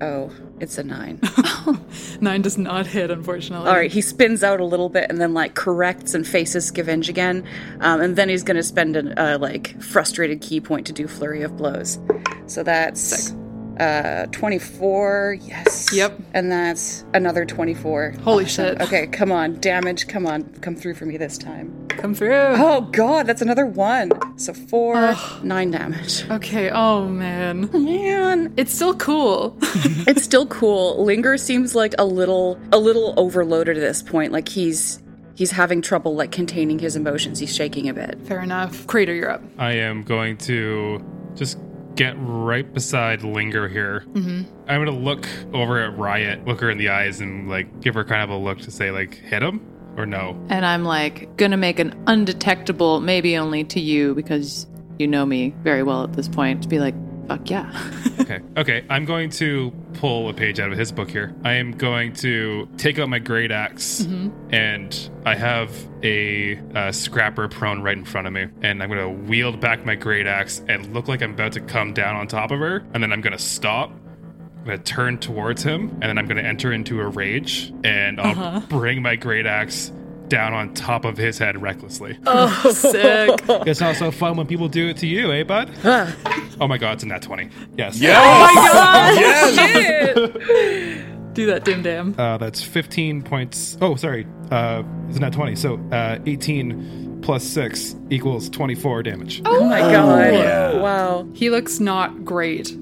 Oh, it's a nine. Nine does not hit, unfortunately. All right, he spins out a little bit and then like corrects and faces Scavenge again, um, and then he's going to spend a uh, like frustrated ki point to do flurry of blows. So that's uh, twenty-four. Yes. Yep. And that's another twenty-four. Holy Awesome. shit. Okay, come on, damage. Come on, come through for me this time. Come through. Oh god, that's another one. So four, nine damage. Okay. Oh man. Man, It's still cool. it's still cool. Linger seems like a little a little overloaded at this point. Like he's he's having trouble like containing his emotions. He's shaking a bit. Fair enough. Crater, you're up. I am going to just get right beside Linger here. Mm-hmm. I'm gonna look over at Rriot, look her in the eyes, and like give her kind of a look to say like, hit him or no. And I'm like, gonna make an undetectable, maybe only to you because you know me very well at this point, to be like, fuck yeah. okay. Okay. I'm going to pull a page out of his book here. I am going to take out my great ax and I have a, uh scrapper prone right in front of me. And I'm going to wield back my great axe and look like I'm about to come down on top of her. And then I'm going to stop. I'm going to turn towards him and then I'm going to enter into a rage and I'll Uh-huh. bring my great axe down on top of his head recklessly. Oh, sick. It's not so fun when people do it to you, eh, bud? Oh my god, it's in that 20. Yes. Oh my God! Yes. Do that, dim dam. Uh, that's 15 points. Oh, sorry. Uh, it's not 20. So uh, 18 plus 6 equals 24 damage. Oh my god. yeah. Wow. He looks not great.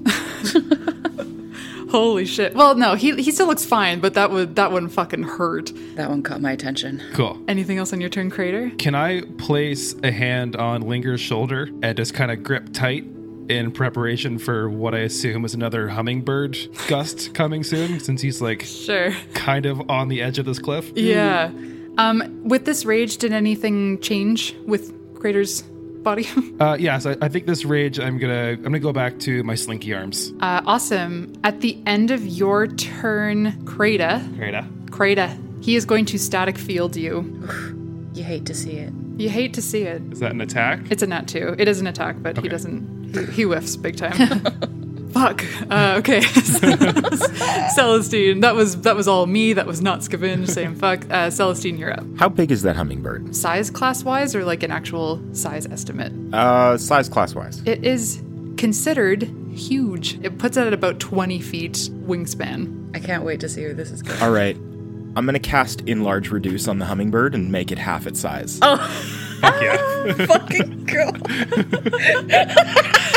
Holy shit. Well, no, he he still looks fine, but that would that wouldn't fucking hurt. That one caught my attention. Cool. Anything else on your turn, Crater? Can I place a hand on Linger's shoulder and just kind of grip tight in preparation for what I assume is another hummingbird gust coming soon, since he's like Sure. kind of on the edge of this cliff? Yeah. Um, with this rage, did anything change with Crater's body? Uh, yeah, so I, I think this rage, I'm gonna I'm gonna go back to my slinky arms. uh, awesome. At the end of your turn, Krata, Rada. Krata, he is going to static field you. You hate to see it. You hate to see it. Is that an attack? It's a nat two. It is an attack, but he doesn't. He, he whiffs big time. Fuck. Uh, okay. Celestine. That was that was all me. That was not Scavenge saying fuck. Uh, Celestine, you're up. How big is that hummingbird? Size class wise, or like an actual size estimate? Uh, size class wise. It is considered huge. It puts it at about 20 feet wingspan. I can't wait to see where this is going. All right. I'm going to cast Enlarge Reduce on the hummingbird and make it half its size. Oh, Fuck yeah. fucking god.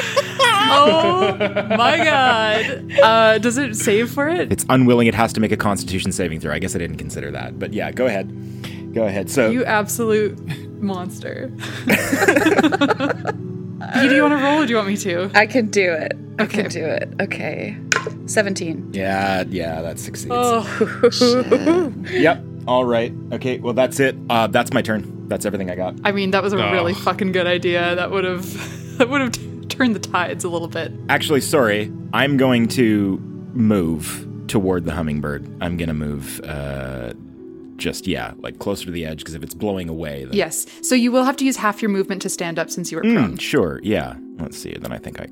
Oh my god. Uh, does it save for it? It's unwilling. It has to make a constitution saving throw. I guess I didn't consider that. But yeah, go ahead. Go ahead. So You absolute monster. do you want to roll or do you want me to? I can do it. I can do it. Okay. 17. yeah, yeah, that succeeds. Oh, Yep. All right. Okay. Well, that's it. Uh, that's my turn. That's everything I got. I mean, that was a Oh. really fucking good idea. That would have that would have t- turned the tides a little bit. Actually, sorry. I'm going to move toward the hummingbird. I'm going to move. Uh, just yeah, like closer to the edge because if it's blowing away, then Yes. So you will have to use half your movement to stand up since you were prone. Mm, sure. Yeah. Let's see. Then I think I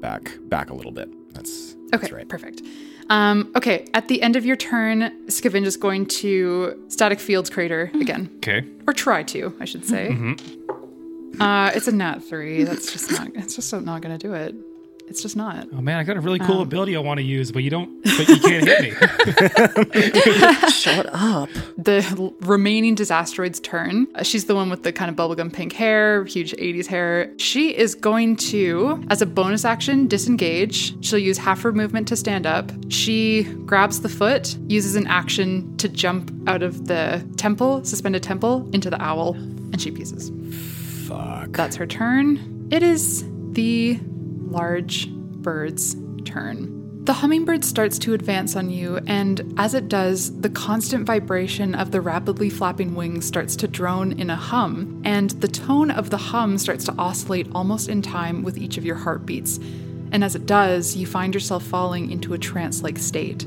back back a little bit. That's Okay, right. perfect. Um, okay, at the end of your turn, Scavenge is going to static fields crater again. Okay. Or try to, I should say. Uh, it's a nat three. That's just not. It's just not going to do it. It's just not. Oh man, I got a really cool Um, ability I want to use, but you don't. But you can't hit me. Shut up. The remaining Disasteroid's turn. Uh, she's the one with the kind of bubblegum pink hair, huge 80s hair. She is going to, as a bonus action, disengage. She'll use half her movement to stand up. She grabs the foot, uses an action to jump out of the temple, suspended temple, into the owl, and she pieces. That's her turn. It is the large bird's turn. The hummingbird starts to advance on you, and as it does, the constant vibration of the rapidly flapping wings starts to drone in a hum, and the tone of the hum starts to oscillate almost in time with each of your heartbeats. And as it does, you find yourself falling into a trance like state.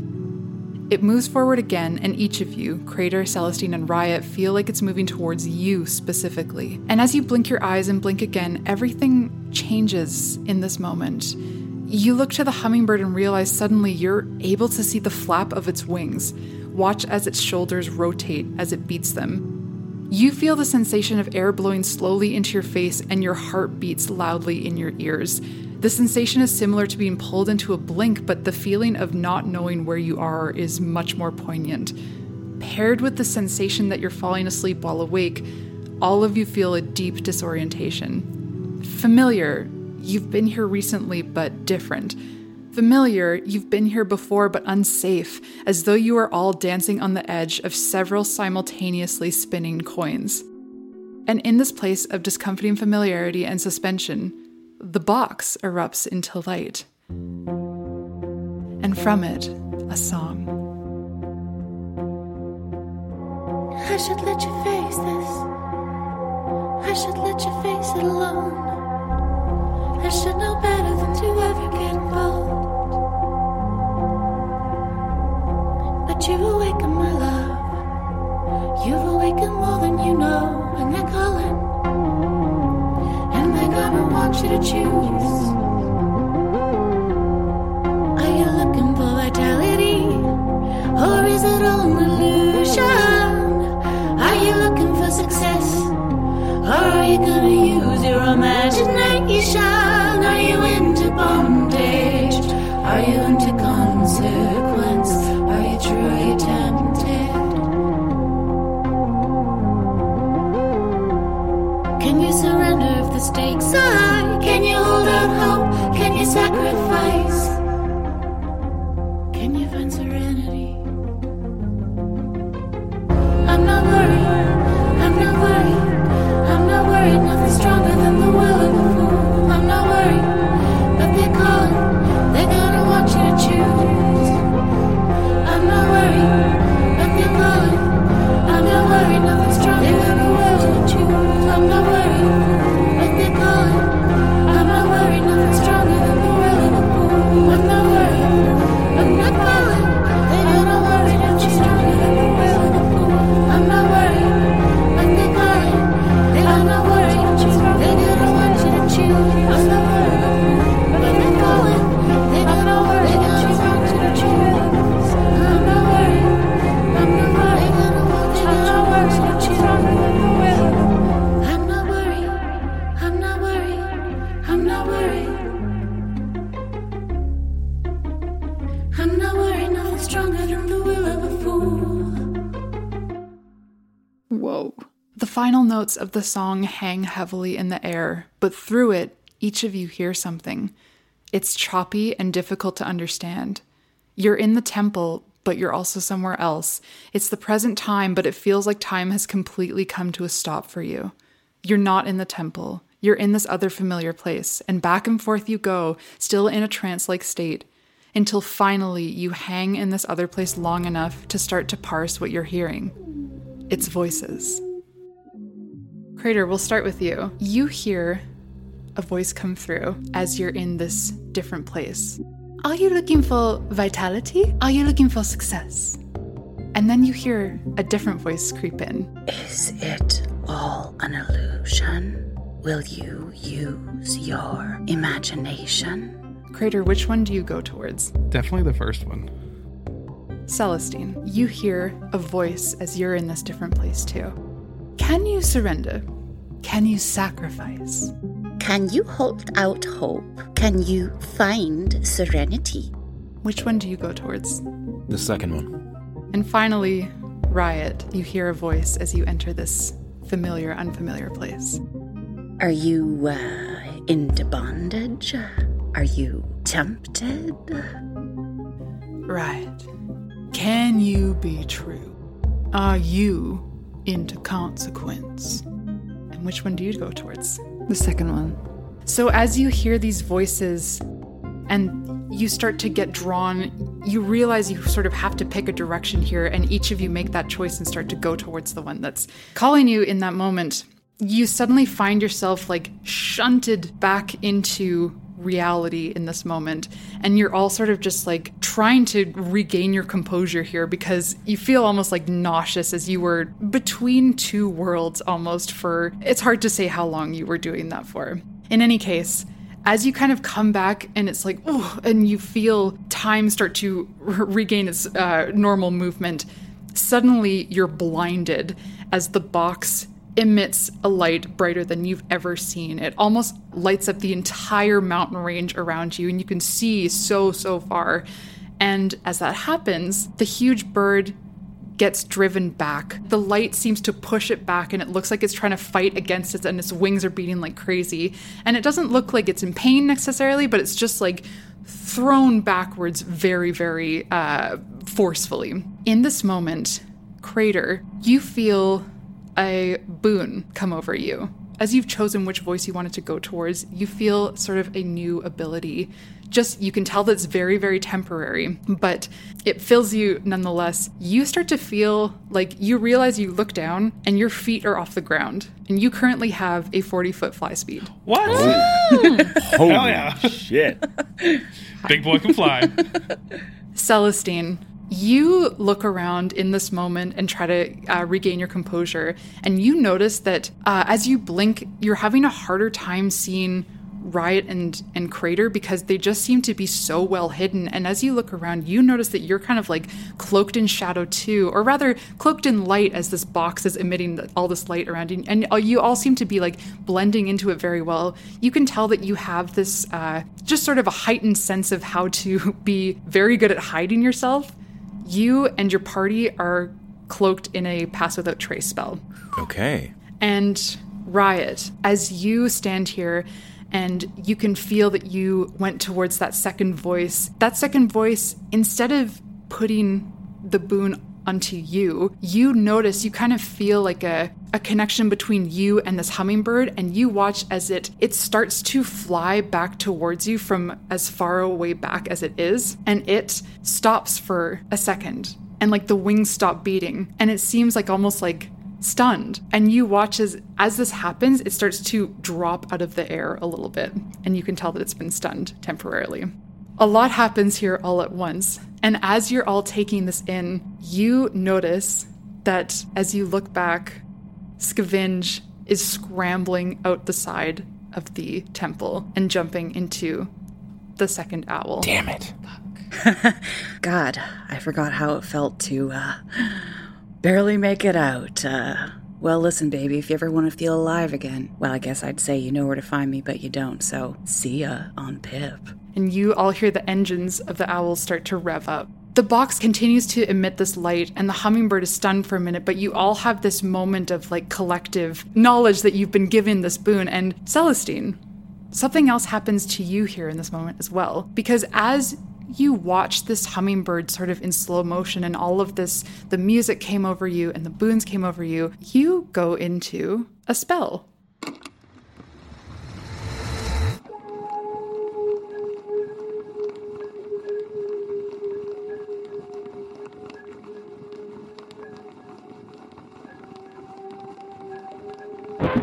It moves forward again, and each of you, Crater, Celestine, and Rriot, feel like it's moving towards you specifically. And as you blink your eyes and blink again, everything changes in this moment. You look to the hummingbird and realize suddenly you're able to see the flap of its wings. Watch as its shoulders rotate as it beats them. You feel the sensation of air blowing slowly into your face, and your heart beats loudly in your ears. The sensation is similar to being pulled into a blink, but the feeling of not knowing where you are is much more poignant. Paired with the sensation that you're falling asleep while awake, all of you feel a deep disorientation. Familiar, you've been here recently, but different. Familiar, you've been here before, but unsafe, as though you are all dancing on the edge of several simultaneously spinning coins. And in this place of discomforting familiarity and suspension, the box erupts into light. And from it, a song. I should let you face this. I should let you face it alone. I should know better than to ever get involved. But you've awakened my love. You've awakened more than you know, and they're calling. Gonna want you to choose. Are you looking for vitality? Or is it all an illusion? Are you looking for success? Or are you gonna use your imagination? Are you into bondage? Can you surrender if the stakes are high? Can you hold out hope? Can you sacrifice? Can you find serenity? I'm not worried. I'm not worried. I'm not worried. Nothing stronger than the will of a fool. I'm not worried. But they're calling. They're gonna want you to choose. I'm not worried. But they're calling. I'm not worried. Nothing stronger choose. I'm final notes of the song hang heavily in the air, but through it, each of you hear something. It's choppy and difficult to understand. You're in the temple, but you're also somewhere else. It's the present time, but it feels like time has completely come to a stop for you. You're not in the temple. You're in this other familiar place, and back and forth you go, still in a trance like state, until finally you hang in this other place long enough to start to parse what you're hearing. It's voices. Crater, we'll start with you. You hear a voice come through as you're in this different place. Are you looking for vitality? Are you looking for success? And then you hear a different voice creep in. Is it all an illusion? Will you use your imagination? Crater, which one do you go towards? Definitely the first one. Celestine, you hear a voice as you're in this different place too. Can you surrender? Can you sacrifice? Can you hold out hope? Can you find serenity? Which one do you go towards? The second one. And finally, Rriot, you hear a voice as you enter this familiar, unfamiliar place. Are you uh, into bondage? Are you tempted? Rriot, can you be true? Are you into consequence? And which one do you go towards? The second one. So as you hear these voices and you start to get drawn, you realize you sort of have to pick a direction here, and each of you make that choice and start to go towards the one that's calling you in that moment. You suddenly find yourself like shunted back into reality in this moment, and you're all sort of just like trying to regain your composure here because you feel almost like nauseous as you were between two worlds almost for it's hard to say how long you were doing that for. In any case, as you kind of come back and it's like, oh, and you feel time start to re- regain its uh, normal movement, suddenly you're blinded as the box emits a light brighter than you've ever seen. It almost lights up the entire mountain range around you, and you can see so, so far. And as that happens, the huge bird gets driven back. The light seems to push it back, and it looks like it's trying to fight against it, and its wings are beating like crazy. And it doesn't look like it's in pain necessarily, but it's just like thrown backwards very, very uh, forcefully. In this moment, Crater, you feel a boon come over you. As you've chosen which voice you wanted to go towards, you feel sort of a new ability. Just you can tell that it's very, very temporary, but it fills you nonetheless. You start to feel like you realize you look down and your feet are off the ground, and you currently have a 40 foot fly speed. What? Oh. Holy Hell yeah. shit. Big boy can fly. Celestine, you look around in this moment and try to uh, regain your composure, and you notice that uh, as you blink, you're having a harder time seeing Rriot and and Crater because they just seem to be so well hidden. And as you look around, you notice that you're kind of like cloaked in shadow too, or rather cloaked in light as this box is emitting all this light around you. And uh, you all seem to be like blending into it very well. You can tell that you have this uh, just sort of a heightened sense of how to be very good at hiding yourself. You and your party are cloaked in a pass without trace spell. Okay. And Rriot, as you stand here and you can feel that you went towards that second voice, that second voice, instead of putting the boon onto you, you notice, you kind of feel like a, a connection between you and this hummingbird, and you watch as it it starts to fly back towards you from as far away back as it is, and it stops for a second. And like the wings stop beating, and it seems like almost like stunned and you watch as as this happens it starts to drop out of the air a little bit and you can tell that it's been stunned temporarily a lot happens here all at once and as you're all taking this in you notice that as you look back scavenge is scrambling out the side of the temple and jumping into the second owl Damn it. God, I forgot how it felt to uh, barely make it out. Uh, well, listen, baby, if you ever want to feel alive again, well, I guess I'd say you know where to find me, but you don't. So, see ya on Pip. And you all hear the engines of the owls start to rev up. The box continues to emit this light, and the hummingbird is stunned for a minute, but you all have this moment of like collective knowledge that you've been given this boon. And Celestine, something else happens to you here in this moment as well. Because as you watch this hummingbird sort of in slow motion, and all of this, the music came over you and the boons came over you, you go into a spell.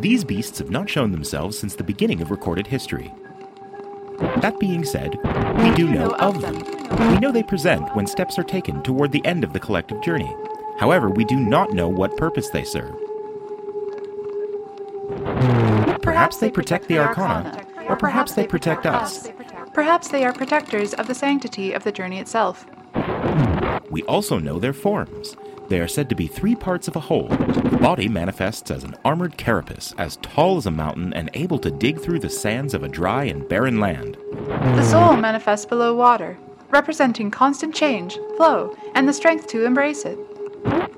These beasts have not shown themselves since the beginning of recorded history. That being said, we do know of them. We know they present when steps are taken toward the end of the collective journey. However, we do not know what purpose they serve. Perhaps they protect the Arcana, or perhaps they protect us. Perhaps they are protectors of the sanctity of the journey itself. We also know their forms. They are said to be three parts of a whole. The body manifests as an armored carapace, as tall as a mountain and able to dig through the sands of a dry and barren land. The soul manifests below water, representing constant change, flow, and the strength to embrace it.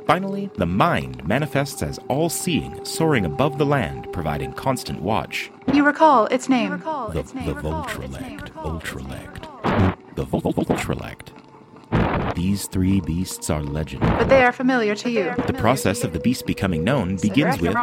Finally, the mind manifests as all seeing, soaring above the land, providing constant watch. You recall its name. The, the Voltrelect, Ultralect. The Vol- Voltrelect. These three beasts are legend. But they are familiar to you. The process of the beast becoming known begins with.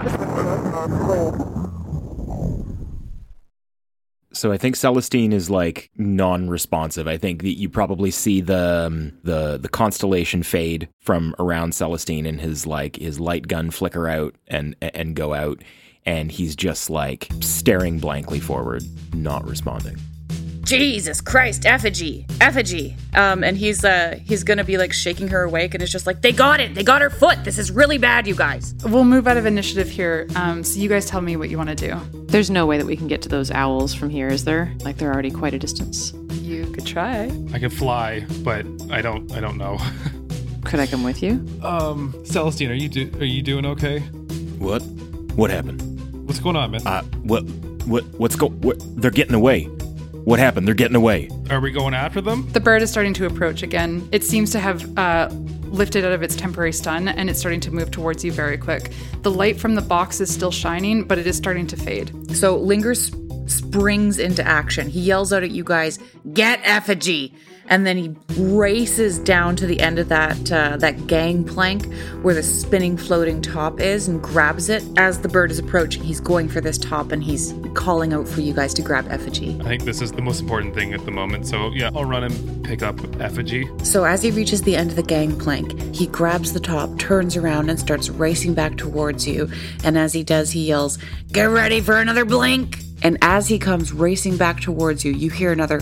So I think Celestine is like non-responsive. I think that you probably see the um, the the constellation fade from around Celestine and his like his light gun flicker out and and go out and he's just like staring blankly forward, not responding. Jesus Christ, effigy, effigy. Um, and he's uh he's gonna be like shaking her awake, and it's just like they got it, they got her foot. This is really bad, you guys. We'll move out of initiative here. Um, so you guys tell me what you want to do. There's no way that we can get to those owls from here, is there? Like they're already quite a distance. You could try. I could fly, but I don't. I don't know. Could I come with you? um, Celestine, are you do, are you doing okay? What? What happened? What's going on, man? Uh, what? What? What's go? What? They're getting away. What happened? They're getting away. Are we going after them? The bird is starting to approach again. It seems to have uh, lifted out of its temporary stun and it's starting to move towards you very quick. The light from the box is still shining, but it is starting to fade. So Linger sp- springs into action. He yells out at you guys, "Get effigy!" And then he races down to the end of that uh, that gangplank where the spinning floating top is and grabs it. As the bird is approaching, he's going for this top and he's calling out for you guys to grab effigy. I think this is the most important thing at the moment. So yeah, I'll run and pick up effigy. So as he reaches the end of the gangplank, he grabs the top, turns around, and starts racing back towards you. And as he does, he yells, Get ready for another blink! And as he comes racing back towards you, you hear another.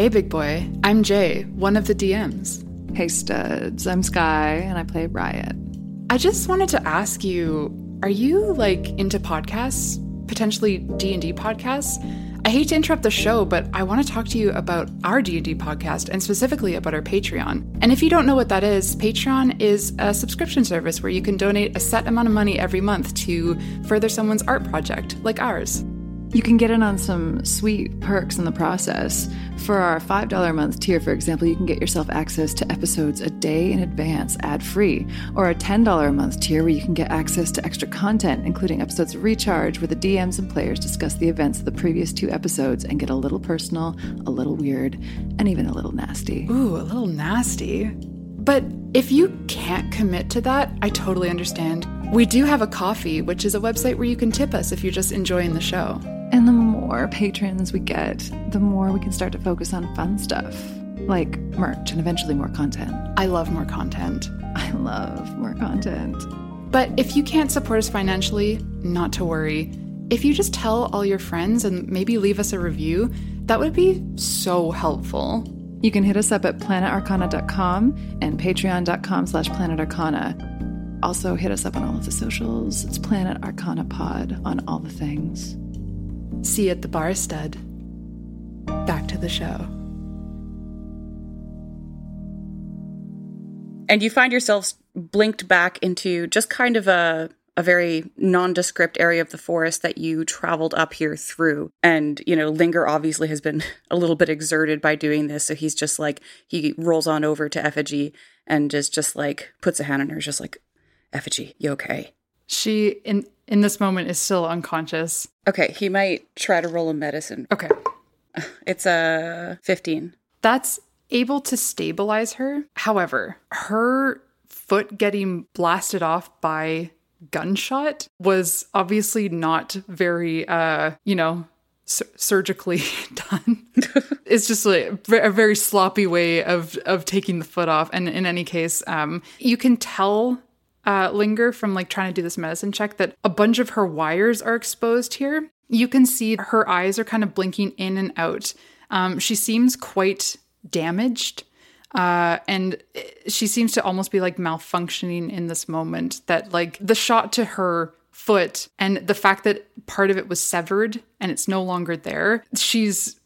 Hey, big boy. I'm Jay, one of the DMs. Hey, studs. I'm Sky, and I play Rriot. I just wanted to ask you, are you like into podcasts, potentially D&D podcasts? I hate to interrupt the show, but I want to talk to you about our D&D podcast and specifically about our Patreon. And if you don't know what that is, Patreon is a subscription service where you can donate a set amount of money every month to further someone's art project, like ours. You can get in on some sweet perks in the process. For our $5 a month tier, for example, you can get yourself access to episodes a day in advance, ad free, or a $10 a month tier where you can get access to extra content, including episodes of Recharge, where the DMs and players discuss the events of the previous two episodes and get a little personal, a little weird, and even a little nasty. Ooh, a little nasty. But if you can't commit to that, I totally understand. We do have a Ko-fi, which is a website where you can tip us if you're just enjoying the show. And the more patrons we get, the more we can start to focus on fun stuff, like merch and eventually more content. I love more content. I love more content. But if you can't support us financially, not to worry. If you just tell all your friends and maybe leave us a review, that would be so helpful. You can hit us up at planetarcana.com and patreon.com slash planetarcana. Also, hit us up on all of the socials. It's Planet Arcana Pod on all the things. See you at the bar, stud. Back to the show. And you find yourselves blinked back into just kind of a a very nondescript area of the forest that you traveled up here through. And, you know, Linger obviously has been a little bit exerted by doing this. So he's just like, he rolls on over to Effigy and just, just like puts a hand on her, just like, Effigy, you okay? She, in, in this moment, is still unconscious. Okay, he might try to roll a medicine. Okay. It's a 15. That's able to stabilize her. However, her foot getting blasted off by gunshot was obviously not very uh you know sur- surgically done it's just like a very sloppy way of of taking the foot off and in any case um you can tell uh linger from like trying to do this medicine check that a bunch of her wires are exposed here. You can see her eyes are kind of blinking in and out. Um she seems quite damaged uh, and she seems to almost be like malfunctioning in this moment that like the shot to her foot and the fact that part of it was severed and it's no longer there, she's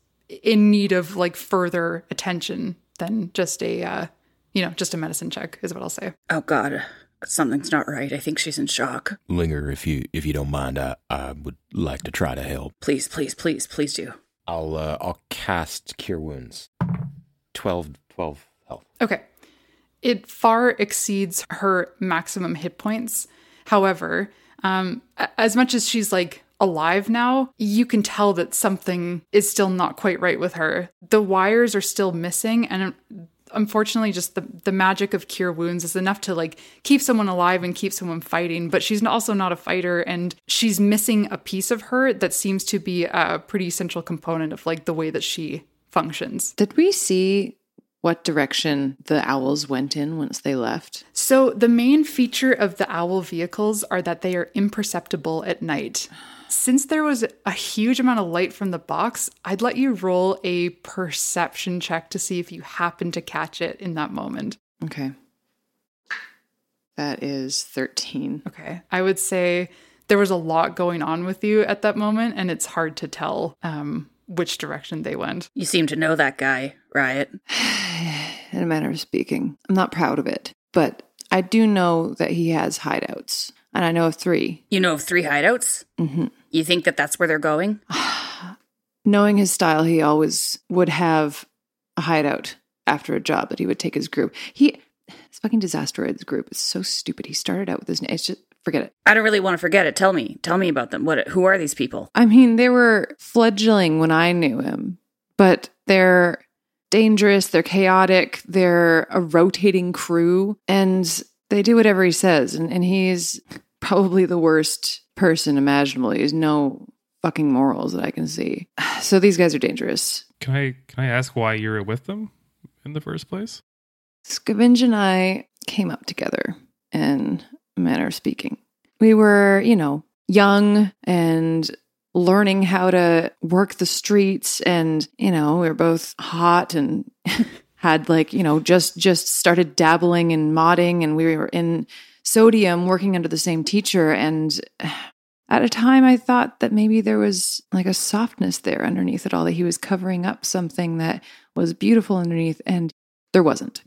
in need of like further attention than just a uh, you know, just a medicine check is what I'll say. Oh God, something's not right. I think she's in shock. Linger, if you if you don't mind, I, I would like to try to help. Please, please, please, please do. I'll uh, I'll cast Cure Wounds. 12, 12 health. Okay. It far exceeds her maximum hit points. However, um, as much as she's like alive now, you can tell that something is still not quite right with her. The wires are still missing, and unfortunately, just the, the magic of cure wounds is enough to like keep someone alive and keep someone fighting. But she's also not a fighter, and she's missing a piece of her that seems to be a pretty central component of like the way that she functions. Did we see what direction the owls went in once they left? So, the main feature of the owl vehicles are that they are imperceptible at night. Since there was a huge amount of light from the box, I'd let you roll a perception check to see if you happen to catch it in that moment. Okay. That is 13. Okay. I would say there was a lot going on with you at that moment, and it's hard to tell um, which direction they went. You seem to know that guy, Rriot. In a manner of speaking, I'm not proud of it, but I do know that he has hideouts, and I know of three. You know of three hideouts? Mm-hmm. You think that that's where they're going? Knowing his style, he always would have a hideout after a job that he would take his group. He, his fucking Disasteroids group is so stupid. He started out with his name. It's just, forget it. I don't really want to forget it. Tell me. Tell me about them. What who are these people? I mean, they were fledgling when I knew him, but they're dangerous, they're chaotic, they're a rotating crew, and they do whatever he says. And, and he's probably the worst person imaginable. He has no fucking morals that I can see. So these guys are dangerous. Can I can I ask why you're with them in the first place? Scavenge and I came up together in a manner of speaking. We were, you know, young and learning how to work the streets and, you know, we were both hot and had like, you know, just just started dabbling in modding and we were in sodium working under the same teacher and at a time I thought that maybe there was like a softness there underneath it all that he was covering up something that was beautiful underneath and there wasn't.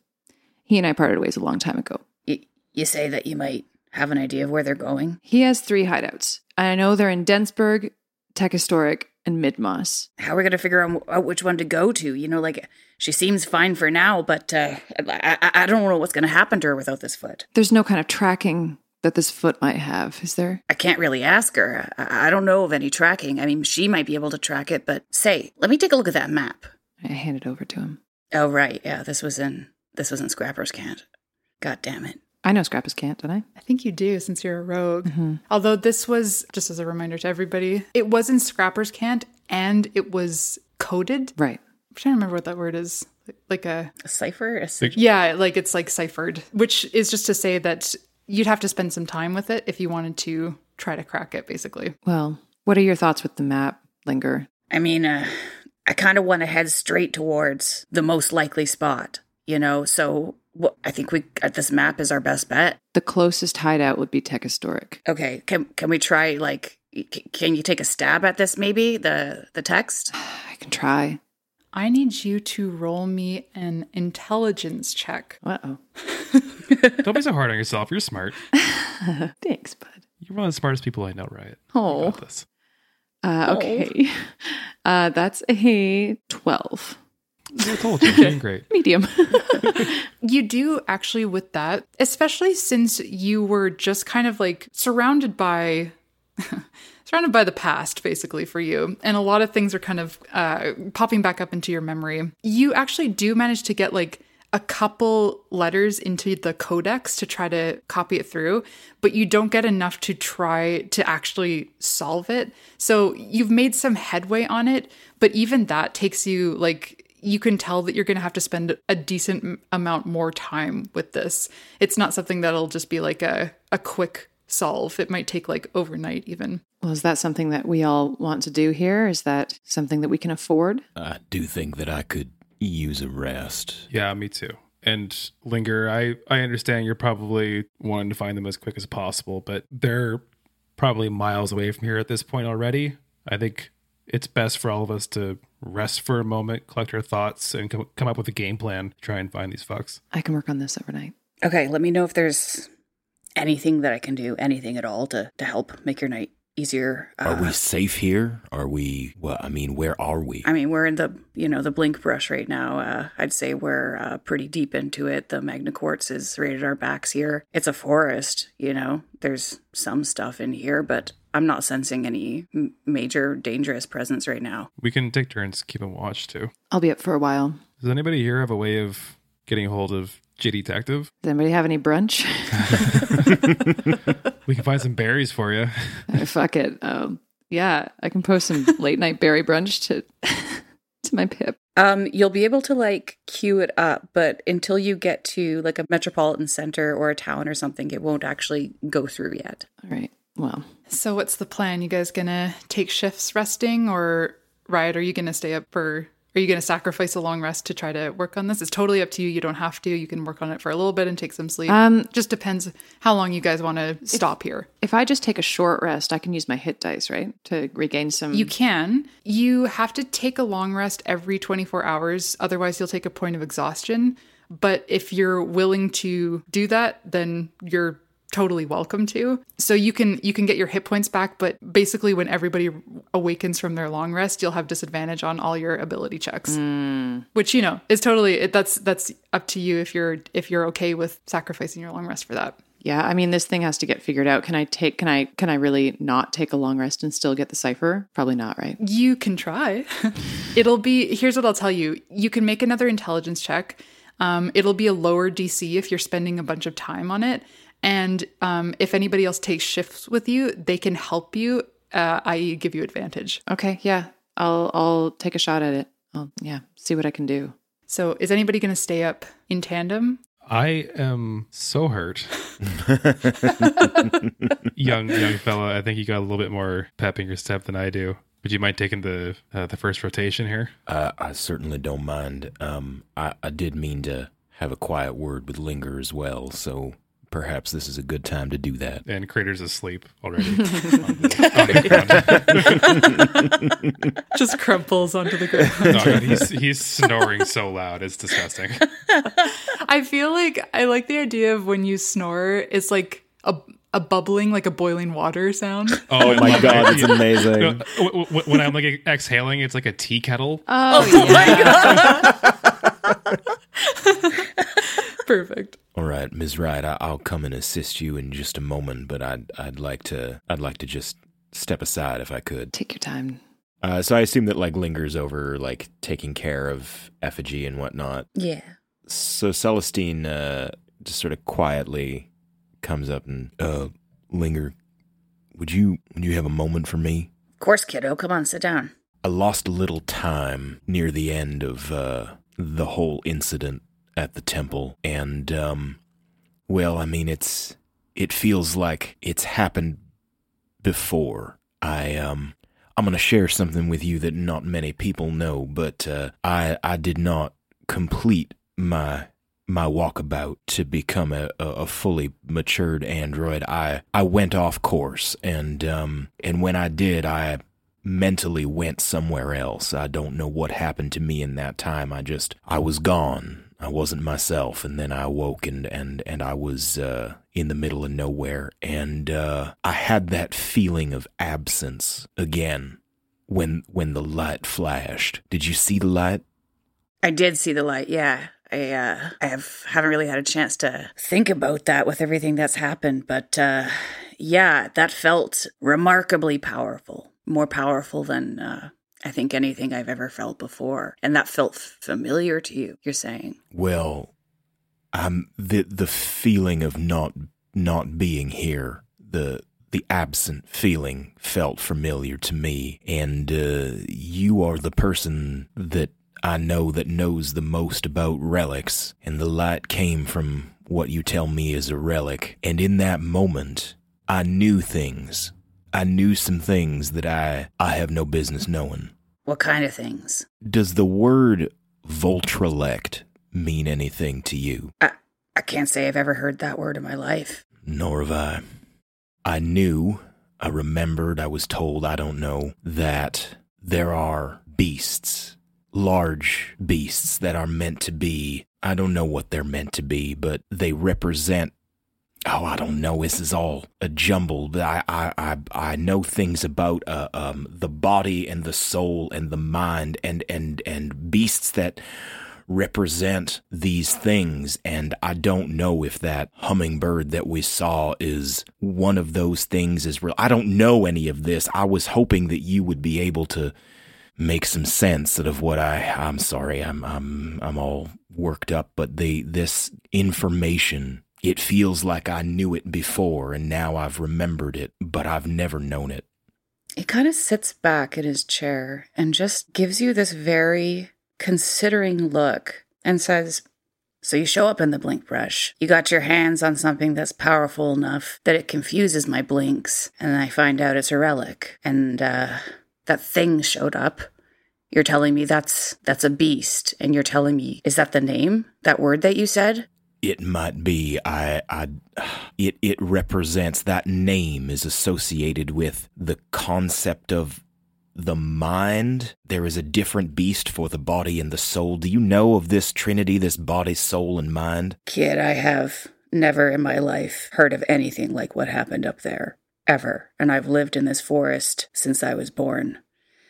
He and I parted ways a long time ago. You, you say that you might have an idea of where they're going? He has three hideouts. I know they're in Densburg, Tech Historic, and Midmoss. How are we going to figure out which one to go to? You know, like she seems fine for now, but uh, I, I, I don't know what's going to happen to her without this foot. There's no kind of tracking that this foot might have, is there? I can't really ask her. I, I don't know of any tracking. I mean, she might be able to track it, but say, let me take a look at that map. I hand it over to him. Oh right, yeah, this was in this was in Scrapper's Cant. God damn it. I know Scrapper's Cant, don't I? I think you do since you're a rogue. Mm-hmm. Although this was, just as a reminder to everybody, it was in Scrapper's Cant and it was coded. Right. I'm trying to remember what that word is. Like a, A cipher? A yeah, like it's like ciphered, which is just to say that you'd have to spend some time with it if you wanted to try to crack it, basically. Well, what are your thoughts with the map, Linger? I mean, uh, I kind of want to head straight towards the most likely spot, you know? So wh- I think we uh, this map is our best bet. The closest hideout would be Tech Historic. Okay, can can we try like can you take a stab at this maybe the the text? I can try. I need you to roll me an intelligence check. Uh oh. Don't be so hard on yourself. You're smart. Thanks, bud. You're one of the smartest people I know, right? Oh. You got this. Uh, okay. Uh, that's a 12. I told you, doing great. Medium. You do actually with that, especially since you were just kind of like surrounded by surrounded by the past basically for you. And a lot of things are kind of uh, popping back up into your memory. You actually do manage to get like a couple letters into the codex to try to copy it through but you don't get enough to try to actually solve it. So you've made some headway on it but even that takes you like you can tell that you're going to have to spend a decent amount more time with this. It's not something that'll just be like a, a quick solve. It might take like overnight, even. well, is that something that we all want to do here? Is that something that we can afford? I do think that I could use a rest. Yeah, me too. And Linger, I I understand you're probably wanting to find them as quick as possible, but they're probably miles away from here at this point already. I think it's best for all of us to rest for a moment, collect our thoughts, and co- come up with a game plan to try and find these fucks. I can work on this overnight. Okay, let me know if there's anything that I can do, anything at all to, to help make your night easier. Are Uh, we safe here? Are we? Well, I mean, where are we? I mean, we're in the you know the blink brush right now. Uh, I'd say we're uh, pretty deep into it. The magna quartz is right at our backs here. It's a forest, you know. There's some stuff in here, but I'm not sensing any major dangerous presence right now. We can take turns keeping watch too. I'll be up for a while. Does anybody here have a way of getting a hold of J Detective? Does anybody have any brunch? We can find some berries for you. Uh, Fuck it. Um, yeah, I can post some late night berry brunch to to my pip. Um, you'll be able to like queue it up, but until you get to like a metropolitan center or a town or something, it won't actually go through yet. All right. Well, So what's the plan? You guys gonna take shifts resting or Rriot, are you gonna stay up for are you gonna sacrifice a long rest to try to work on this? It's totally up to you. You don't have to. You can work on it for a little bit and take some sleep. Um, just depends how long you guys want to stop here. if I just take a short rest, I can use my hit dice, right, to regain some. You can. You have to take a long rest every 24 hours, otherwise, you'll take a point of exhaustion. But if you're willing to do that, then you're totally welcome to. So you can you can get your hit points back, but basically when everybody awakens from their long rest, you'll have disadvantage on all your ability checks. Which you know, is totally it, that's that's up to you if you're if you're okay with sacrificing your long rest for that. Yeah, I mean, this thing has to get figured out. Can I take? Can I? Can I really not take a long rest and still get the cipher? Probably not, right? You can try. it'll be here's what I'll tell you. You can make another intelligence check. Um, it'll be a lower DC if you're spending a bunch of time on it. And um, if anybody else takes shifts with you, they can help you, uh, i.e., give you advantage. Okay, yeah, I'll I'll take a shot at it. I'll yeah, see what I can do. So, is anybody going to stay up in tandem? I am so hurt. young young fella, I think you got a little bit more pep in your step than I do. Would you mind taking the uh, the first rotation here? Uh, I certainly don't mind. Um, I, I did mean to have a quiet word with Linger as well, so perhaps this is a good time to do that. And Crater's asleep already. on the- on the Just crumples onto the ground. ground. No, he's he's snoring so loud, it's disgusting. I feel like I like the idea of when you snore, it's like a, a bubbling, like a boiling water sound. Oh I my God, it's amazing. No, w- w- when I'm like exhaling, it's like a tea kettle. Oh, Perfect. All right, Ms. Wright, I, I'll come and assist you in just a moment, but I'd I'd like to I'd like to just step aside if I could. Take your time. Uh, so I assume that like lingers over like taking care of Effigy and whatnot. Yeah. So Celestine uh, just sort of quietly comes up and Uh, Linger, would you would you have a moment for me? Of course, kiddo. Come on, sit down. I lost a little time near the end of uh, the whole incident at the temple, and um, well, I mean, it's it feels like it's happened before. I um, I'm gonna share something with you that not many people know, but uh, I I did not complete my my walkabout to become a, a, a fully matured android. I I went off course, and um, and when I did, I mentally went somewhere else. I don't know what happened to me in that time. I just I was gone. I wasn't myself, and then I awoke and and and I was uh, in the middle of nowhere, and uh, I had that feeling of absence again when when the light flashed. Did you see the light? I did see the light. Yeah. I uh I have haven't really had a chance to think about that with everything that's happened, but uh yeah, that felt remarkably powerful. More powerful than uh I think anything I've ever felt before. And that felt familiar to you, you're saying. Well, um, the the feeling of not not being here, the the absent feeling felt familiar to me, and uh, you are the person that I know that knows the most about relics, and the light came from what you tell me is a relic, and in that moment, I knew things. I knew some things that I I have no business knowing. What kind of things? Does the word Voltrelect mean anything to you? I I can't say I've ever heard that word in my life. Nor have I. I knew I remembered, I was told, I don't know, that there are beasts, large beasts that are meant to be, I don't know what they're meant to be, but they represent Oh, I don't know. This is all a jumble. But I, I, I, I know things about uh, um, the body and the soul and the mind and and and beasts that represent these things. And I don't know if that hummingbird that we saw is one of those things. Is real. I don't know any of this. I was hoping that you would be able to make some sense out of what I. I'm sorry. I'm I'm I'm all worked up, but the this information it feels like I knew it before and now I've remembered it, but I've never known it. He kind of sits back in his chair and just gives you this very considering look and says, So you show up in the blink brush. You got your hands on something that's powerful enough that it confuses my blinks, and I find out it's a relic. And uh, that thing showed up. You're telling me that's that's a beast, and you're telling me is that the name? That word that you said? It might be. I, I, it, it represents that name is associated with the concept of the mind. There is a different beast for the body and the soul. Do you know of this trinity, this body, soul, and mind? Kid, I have never in my life heard of anything like what happened up there. Ever. And I've lived in this forest since I was born.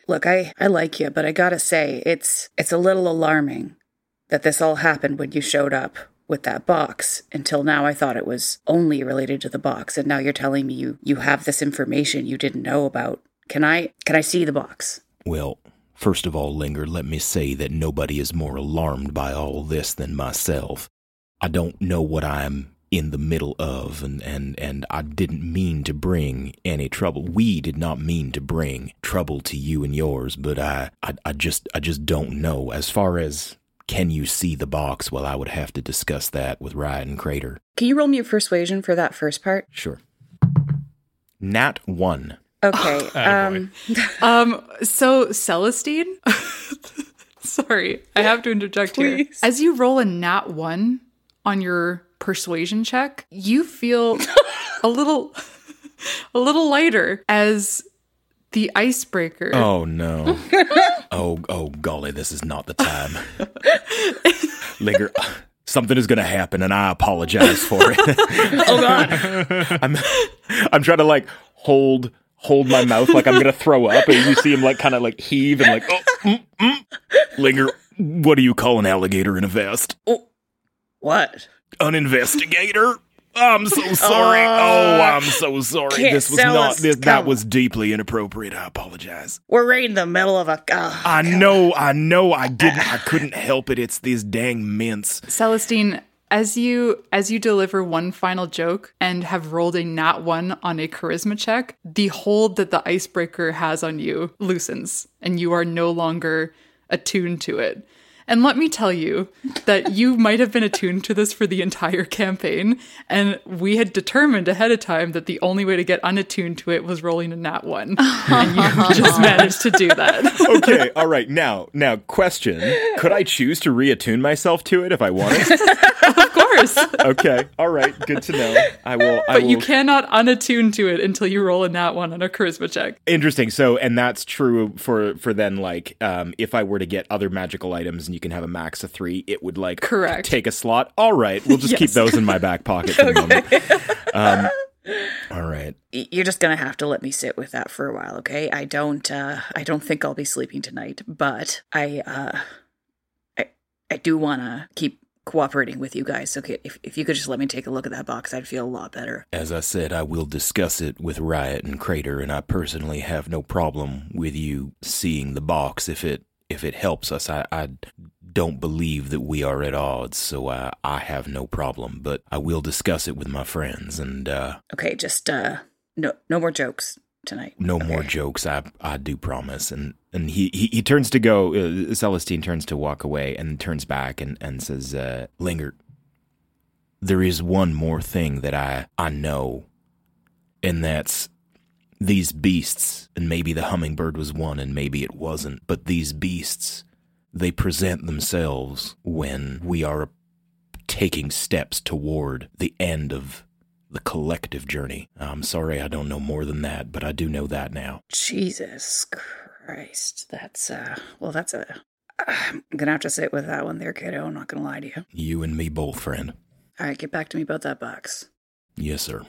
Look, I, I like you, but I gotta say, it's it's a little alarming that this all happened when you showed up with that box. Until now I thought it was only related to the box, and now you're telling me you you have this information you didn't know about. Can I can I see the box? Well, first of all, Linger, let me say that nobody is more alarmed by all this than myself. I don't know what I'm in the middle of and, and, and I didn't mean to bring any trouble. We did not mean to bring trouble to you and yours, but I, I, I just I just don't know. As far as can you see the box, well I would have to discuss that with Rriot and Crater. Can you roll me a persuasion for that first part? Sure. Nat one. Okay. um Um, so Celestine, sorry, I have to interject here. As you roll a nat one on your persuasion check, you feel a little, a little lighter as the icebreaker. Oh no. Oh oh golly, this is not the time. Linger something is going to happen and I apologize for it. Oh god. I'm I'm trying to like hold hold my mouth like I'm gonna throw up, and you see him like kind of like heave and like oh mm, mm. Linger, what do you call an alligator in a vest? What? An investigator? I'm so sorry. Uh, oh, I'm so sorry. This was not us- this, that was deeply inappropriate. I apologize. We're right in the middle of a oh, I know, I know I didn't I couldn't help it. It's these dang mints. Celestine, as you as you deliver one final joke and have rolled a nat one on a charisma check, the hold that the icebreaker has on you loosens, and you are no longer attuned to it. And let me tell you that you might have been attuned to this for the entire campaign, and we had determined ahead of time that the only way to get unattuned to it was rolling a nat one, and you just managed to do that. okay, all right. Now, now, question: Could I choose to reattune myself to it if I wanted? of course. Okay, all right. Good to know. I will. I But will. you cannot unattune to it until you roll a nat one on a charisma check. Interesting. So, and that's true for for then like um if I were to get other magical items and you can have a max of three, it would like Correct. take a slot. All right, we'll just keep those in my back pocket for the moment. Um, all right. You're just gonna have to let me sit with that for a while, okay? I don't uh I don't think I'll be sleeping tonight, but I uh I I do wanna keep cooperating with you guys. Okay, if if you could just let me take a look at that box, I'd feel a lot better. As I said, I will discuss it with Rriot and Crater, and I personally have no problem with you seeing the box if it if it helps us. I, I don't believe that we are at odds, so I, I have no problem. But I will discuss it with my friends, and uh, Okay, just uh no no more jokes tonight. no more jokes. I I do promise. And and he he, he turns to go. Uh, Celestine turns to walk away, and turns back and and says, uh, "Linger, there is one more thing that I I know, and that's these beasts. And maybe the hummingbird was one, and maybe it wasn't. But these beasts, they present themselves when we are taking steps toward the end of the collective journey. I'm sorry I don't know more than that, but I do know that now. Jesus Christ. That's, uh, well, that's a. I'm gonna have to sit with that one there, kiddo. I'm not gonna lie to you. You and me both, friend. All right, get back to me about that box. Yes, sir.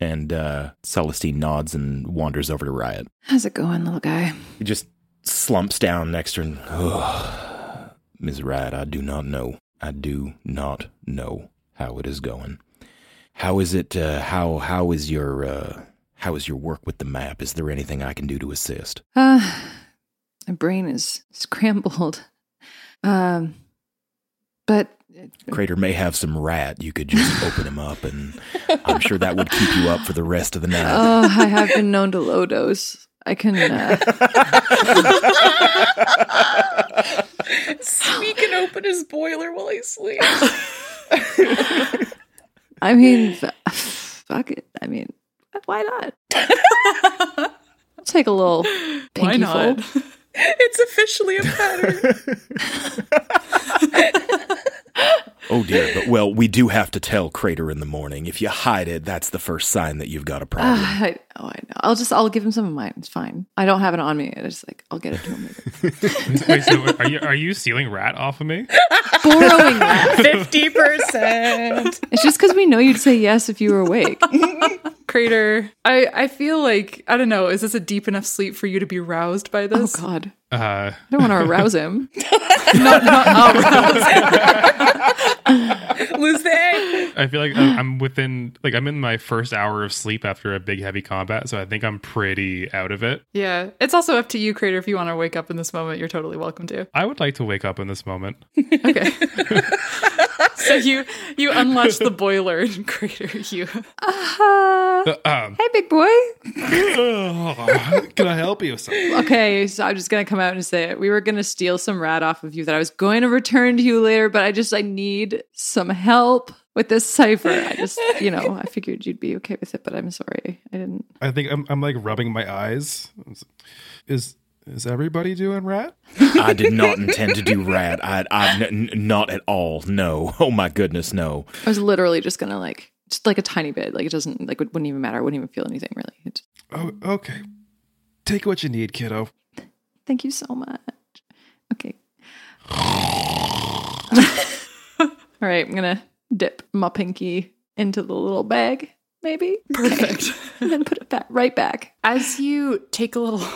And uh, Celestine nods and wanders over to Rriot. How's it going, little guy? He just slumps down next to her and, Oh, Ms. Rriot, I do not know. I do not know how it is going. How is it? Uh, how how is your uh, how is your work with the map? Is there anything I can do to assist? Uh, my brain is scrambled. Um, but Crater may have some rat. You could just open him up, and I'm sure that would keep you up for the rest of the night. oh, I have been known to low dose. I can. Uh, Sneaking open his boiler while he sleeps. I mean, fuck it. I mean, why not? Take a little pinky Why not? fold. it's officially a pattern. Oh dear, but well, we do have to tell Crater in the morning. If you hide it, that's the first sign that you've got a problem. Ah, I, oh, I know. I'll just I'll give him some of mine. It's fine. I don't have it on me. I just like I'll get it to him later. Wait, so are you are you stealing rat off of me? Borrowing that. Fifty percent. It's just because we know you'd say yes if you were awake. Crater, I, I feel like, I don't know, is this a deep enough sleep for you to be roused by this? Oh? God, Uh, I don't want to arouse him. not, not I feel like I'm within like I'm in my first hour of sleep after a big heavy combat, so I think I'm pretty out of it. Yeah, it's also up to you, Crater. If you want to wake up in this moment, you're totally welcome to. I would like to wake up in this moment. Okay. so you you unlatch the boiler and Crater, you Uh, Uh, um, hey, big boy. can I help you? sir? Okay, so I'm just gonna come out and say it. We were gonna steal some rat off of you that I was going to return to you later, but I just I need some help with this cipher. I just you know I figured you'd be okay with it, but I'm sorry I didn't. I think I'm, I'm like rubbing my eyes. Is is everybody doing rat? I did not intend to do rat. I, I n- n- not at all. No. Oh my goodness, no. I was literally just gonna like just like a tiny bit. Like it doesn't like it wouldn't even matter. I wouldn't even feel anything really. It Oh, okay. Take what you need, kiddo. thank you so much. Okay. All right, I'm gonna dip my pinky into the little bag, maybe. perfect. and then put it back right back. As you take a little,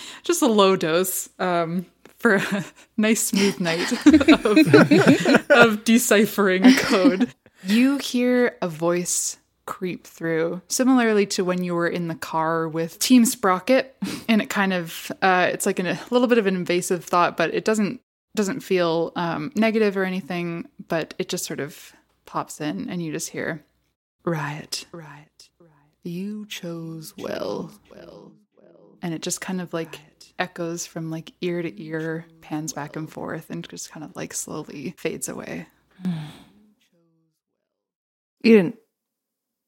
just a low dose, um, for a nice smooth night of, of deciphering code, you hear a voice creep through, similarly to when you were in the car with Team Sprocket, and it kind of, uh, it's like an, a little bit of an invasive thought, but it doesn't doesn't feel um, negative or anything, but it just sort of pops in, and you just hear, "Rriot, Rriot, Rriot. You chose well, well, well," and it just kind of like echoes from like ear to ear, pans back and forth, and just kind of like slowly fades away. You didn't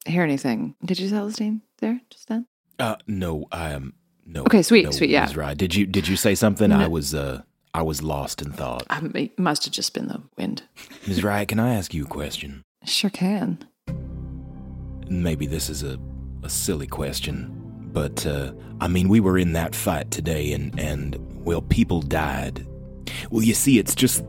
hear anything, did you, Celestine? There, just then. Uh, no, I am no. Okay, sweet, no, sweet, yeah. Ms. Rye. Did you did you say something? I was uh I was lost in thought. Um, it must have just been the wind. Ms. Rye, can I ask you a question? Sure can. Maybe this is a, a silly question, but uh, I mean, we were in that fight today, and and well, people died. Well, you see, it's just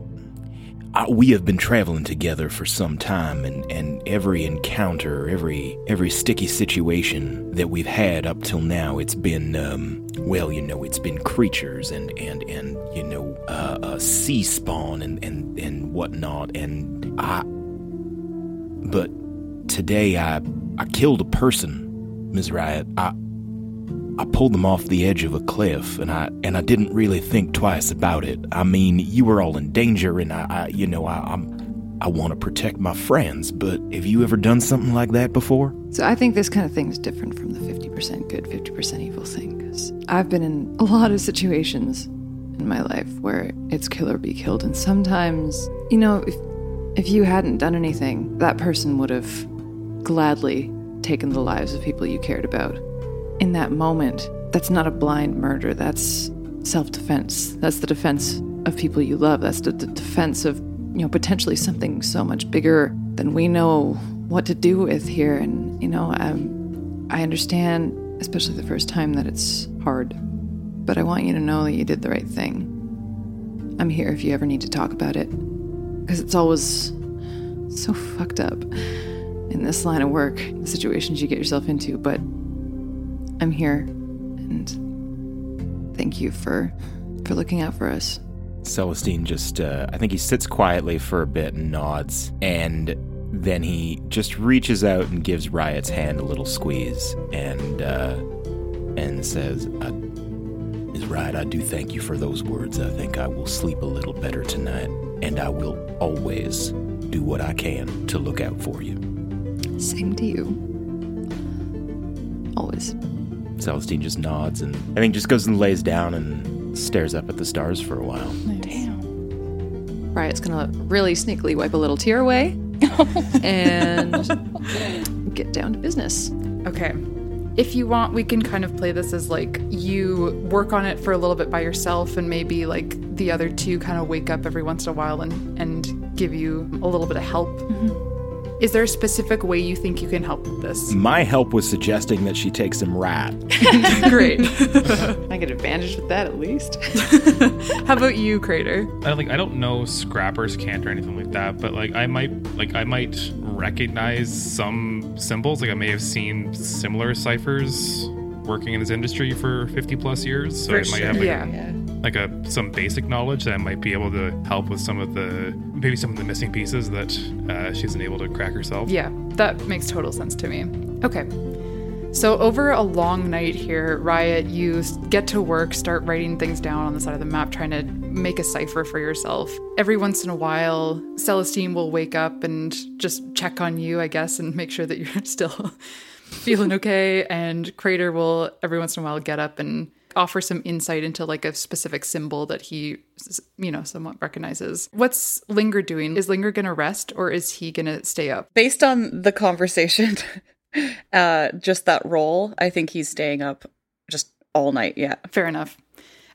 uh, we have been traveling together for some time, and and every encounter, every every sticky situation that we've had up till now, it's been um, well, you know, it's been creatures and and and you know, uh, uh, sea spawn and and and whatnot, and I. But today I I killed a person, Ms. Rriot. I I pulled them off the edge of a cliff, and I and I didn't really think twice about it. I mean, you were all in danger, and I, I you know, I, I'm I want to protect my friends. But have you ever done something like that before? So I think this kind of thing is different from the 50% good, 50% evil thing. Because I've been in a lot of situations in my life where it's kill or be killed. And sometimes, you know, if, if you hadn't done anything, that person would have gladly taken the lives of people you cared about. In that moment, that's not a blind murder. That's self defense. That's the defense of people you love. That's the, the defense of, you know, potentially something so much bigger than we know what to do with here. And, you know, um, I understand, especially the first time, that it's hard. But I want you to know that you did the right thing. I'm here if you ever need to talk about it. Because it's always so fucked up in this line of work, the situations you get yourself into. But I'm here, and thank you for for looking out for us. Celestine just, uh, I think he sits quietly for a bit and nods, and then he just reaches out and gives Rriot's hand a little squeeze, and uh, and says, uh, "Is Rriot, I do thank you for those words. I think I will sleep a little better tonight, and I will always do what I can to look out for you." Same to you. Always. Celestine just nods and I think just goes and lays down and stares up at the stars for a while. Damn. Rriot's gonna really sneakily wipe a little tear away and get down to business. Okay. If you want, we can kind of play this as like you work on it for a little bit by yourself, and maybe like the other two kind of wake up every once in a while and, and give you a little bit of help. Mm-hmm. Is there a specific way you think you can help with this? My help was suggesting that she take some rat. Great. I get advantage with that at least. How about you, Crater? I like I don't know Scrapper's Cant or anything like that, but like I might like I might recognize some symbols. Like I may have seen similar ciphers working in this industry for 50 plus years. So For I might sure. have like, Yeah. Like a some basic knowledge that might be able to help with some of the maybe some of the missing pieces that uh, she isn't to crack herself. Yeah, that makes total sense to me. Okay. So, over a long night here, Rriot, you get to work, start writing things down on the side of the map, trying to make a cipher for yourself. Every once in a while, Celestine will wake up and just check on you, I guess, and make sure that you're still feeling okay. And Crater will, every once in a while, get up and offer some insight into like a specific symbol that he, you know, somewhat recognizes. What's Linger doing? Is Linger to rest or is he to stay up? Based on the conversation, uh, just that role, I think he's staying up just all night. Yeah. Fair enough.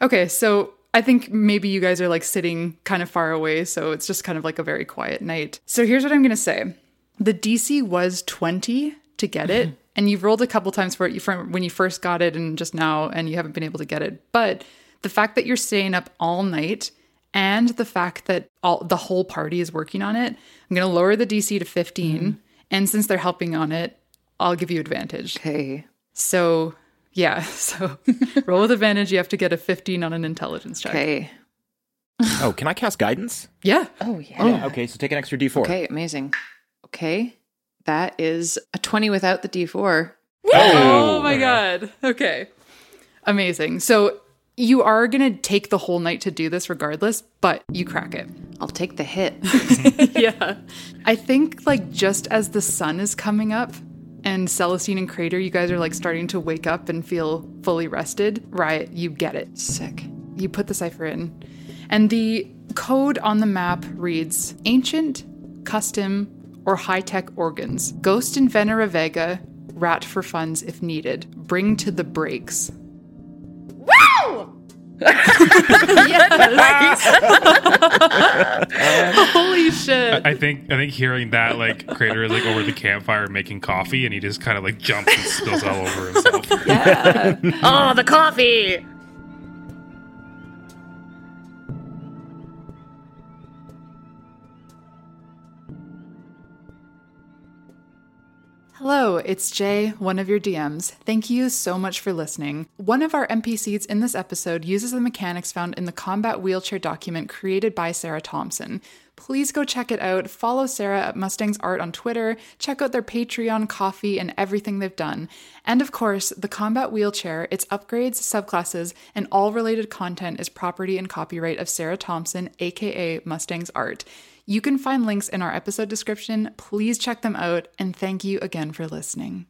Okay, so I think maybe you guys are like sitting kind of far away, so it's just kind of like a very quiet night. So here's what I'm going to say the DC was 20 to get it, and you've rolled a couple times for it from when you first got it and just now, and you haven't been able to get it. But the fact that you're staying up all night and the fact that all the whole party is working on it, I'm going to lower the DC to 15. Mm-hmm. And since they're helping on it, I'll give you advantage. Okay. So, yeah. So, roll with advantage. You have to get a 15 on an intelligence check. Okay. oh, can I cast guidance? Yeah. Oh, yeah. Yeah. Okay, so take an extra d4. Okay, amazing. Okay. That is a 20 without the D4. Oh my god. Okay. Amazing. So you are going to take the whole night to do this regardless, but you crack it. I'll take the hit. yeah. I think like just as the sun is coming up and Celestine and Crater, you guys are like starting to wake up and feel fully rested. Rriot, you get it. Sick. You put the cipher in. And the code on the map reads Ancient, Custom, or High Tech Organs. Ghost in Venera Vega, rat for funds if needed. Bring to the breaks. yes! Holy shit. I think I think hearing that like Crater is like over the campfire making coffee and he just kind of like jumps and spills all over himself. oh, the coffee. Hello, it's Jay, one of your DMs. Thank you so much for listening. One of our NPCs in this episode uses the mechanics found in the combat wheelchair document created by Sara Thompson. Please go check it out. Follow Sarah at mustangsart on Twitter. Check out their Patreon, Ko-fi, and everything they've done. And of course, the combat wheelchair, its upgrades, subclasses, and all related content is property and copyright of Sara Thompson, aka mustangsart. You can find links in our episode description. Please check them out, and thank you again for listening.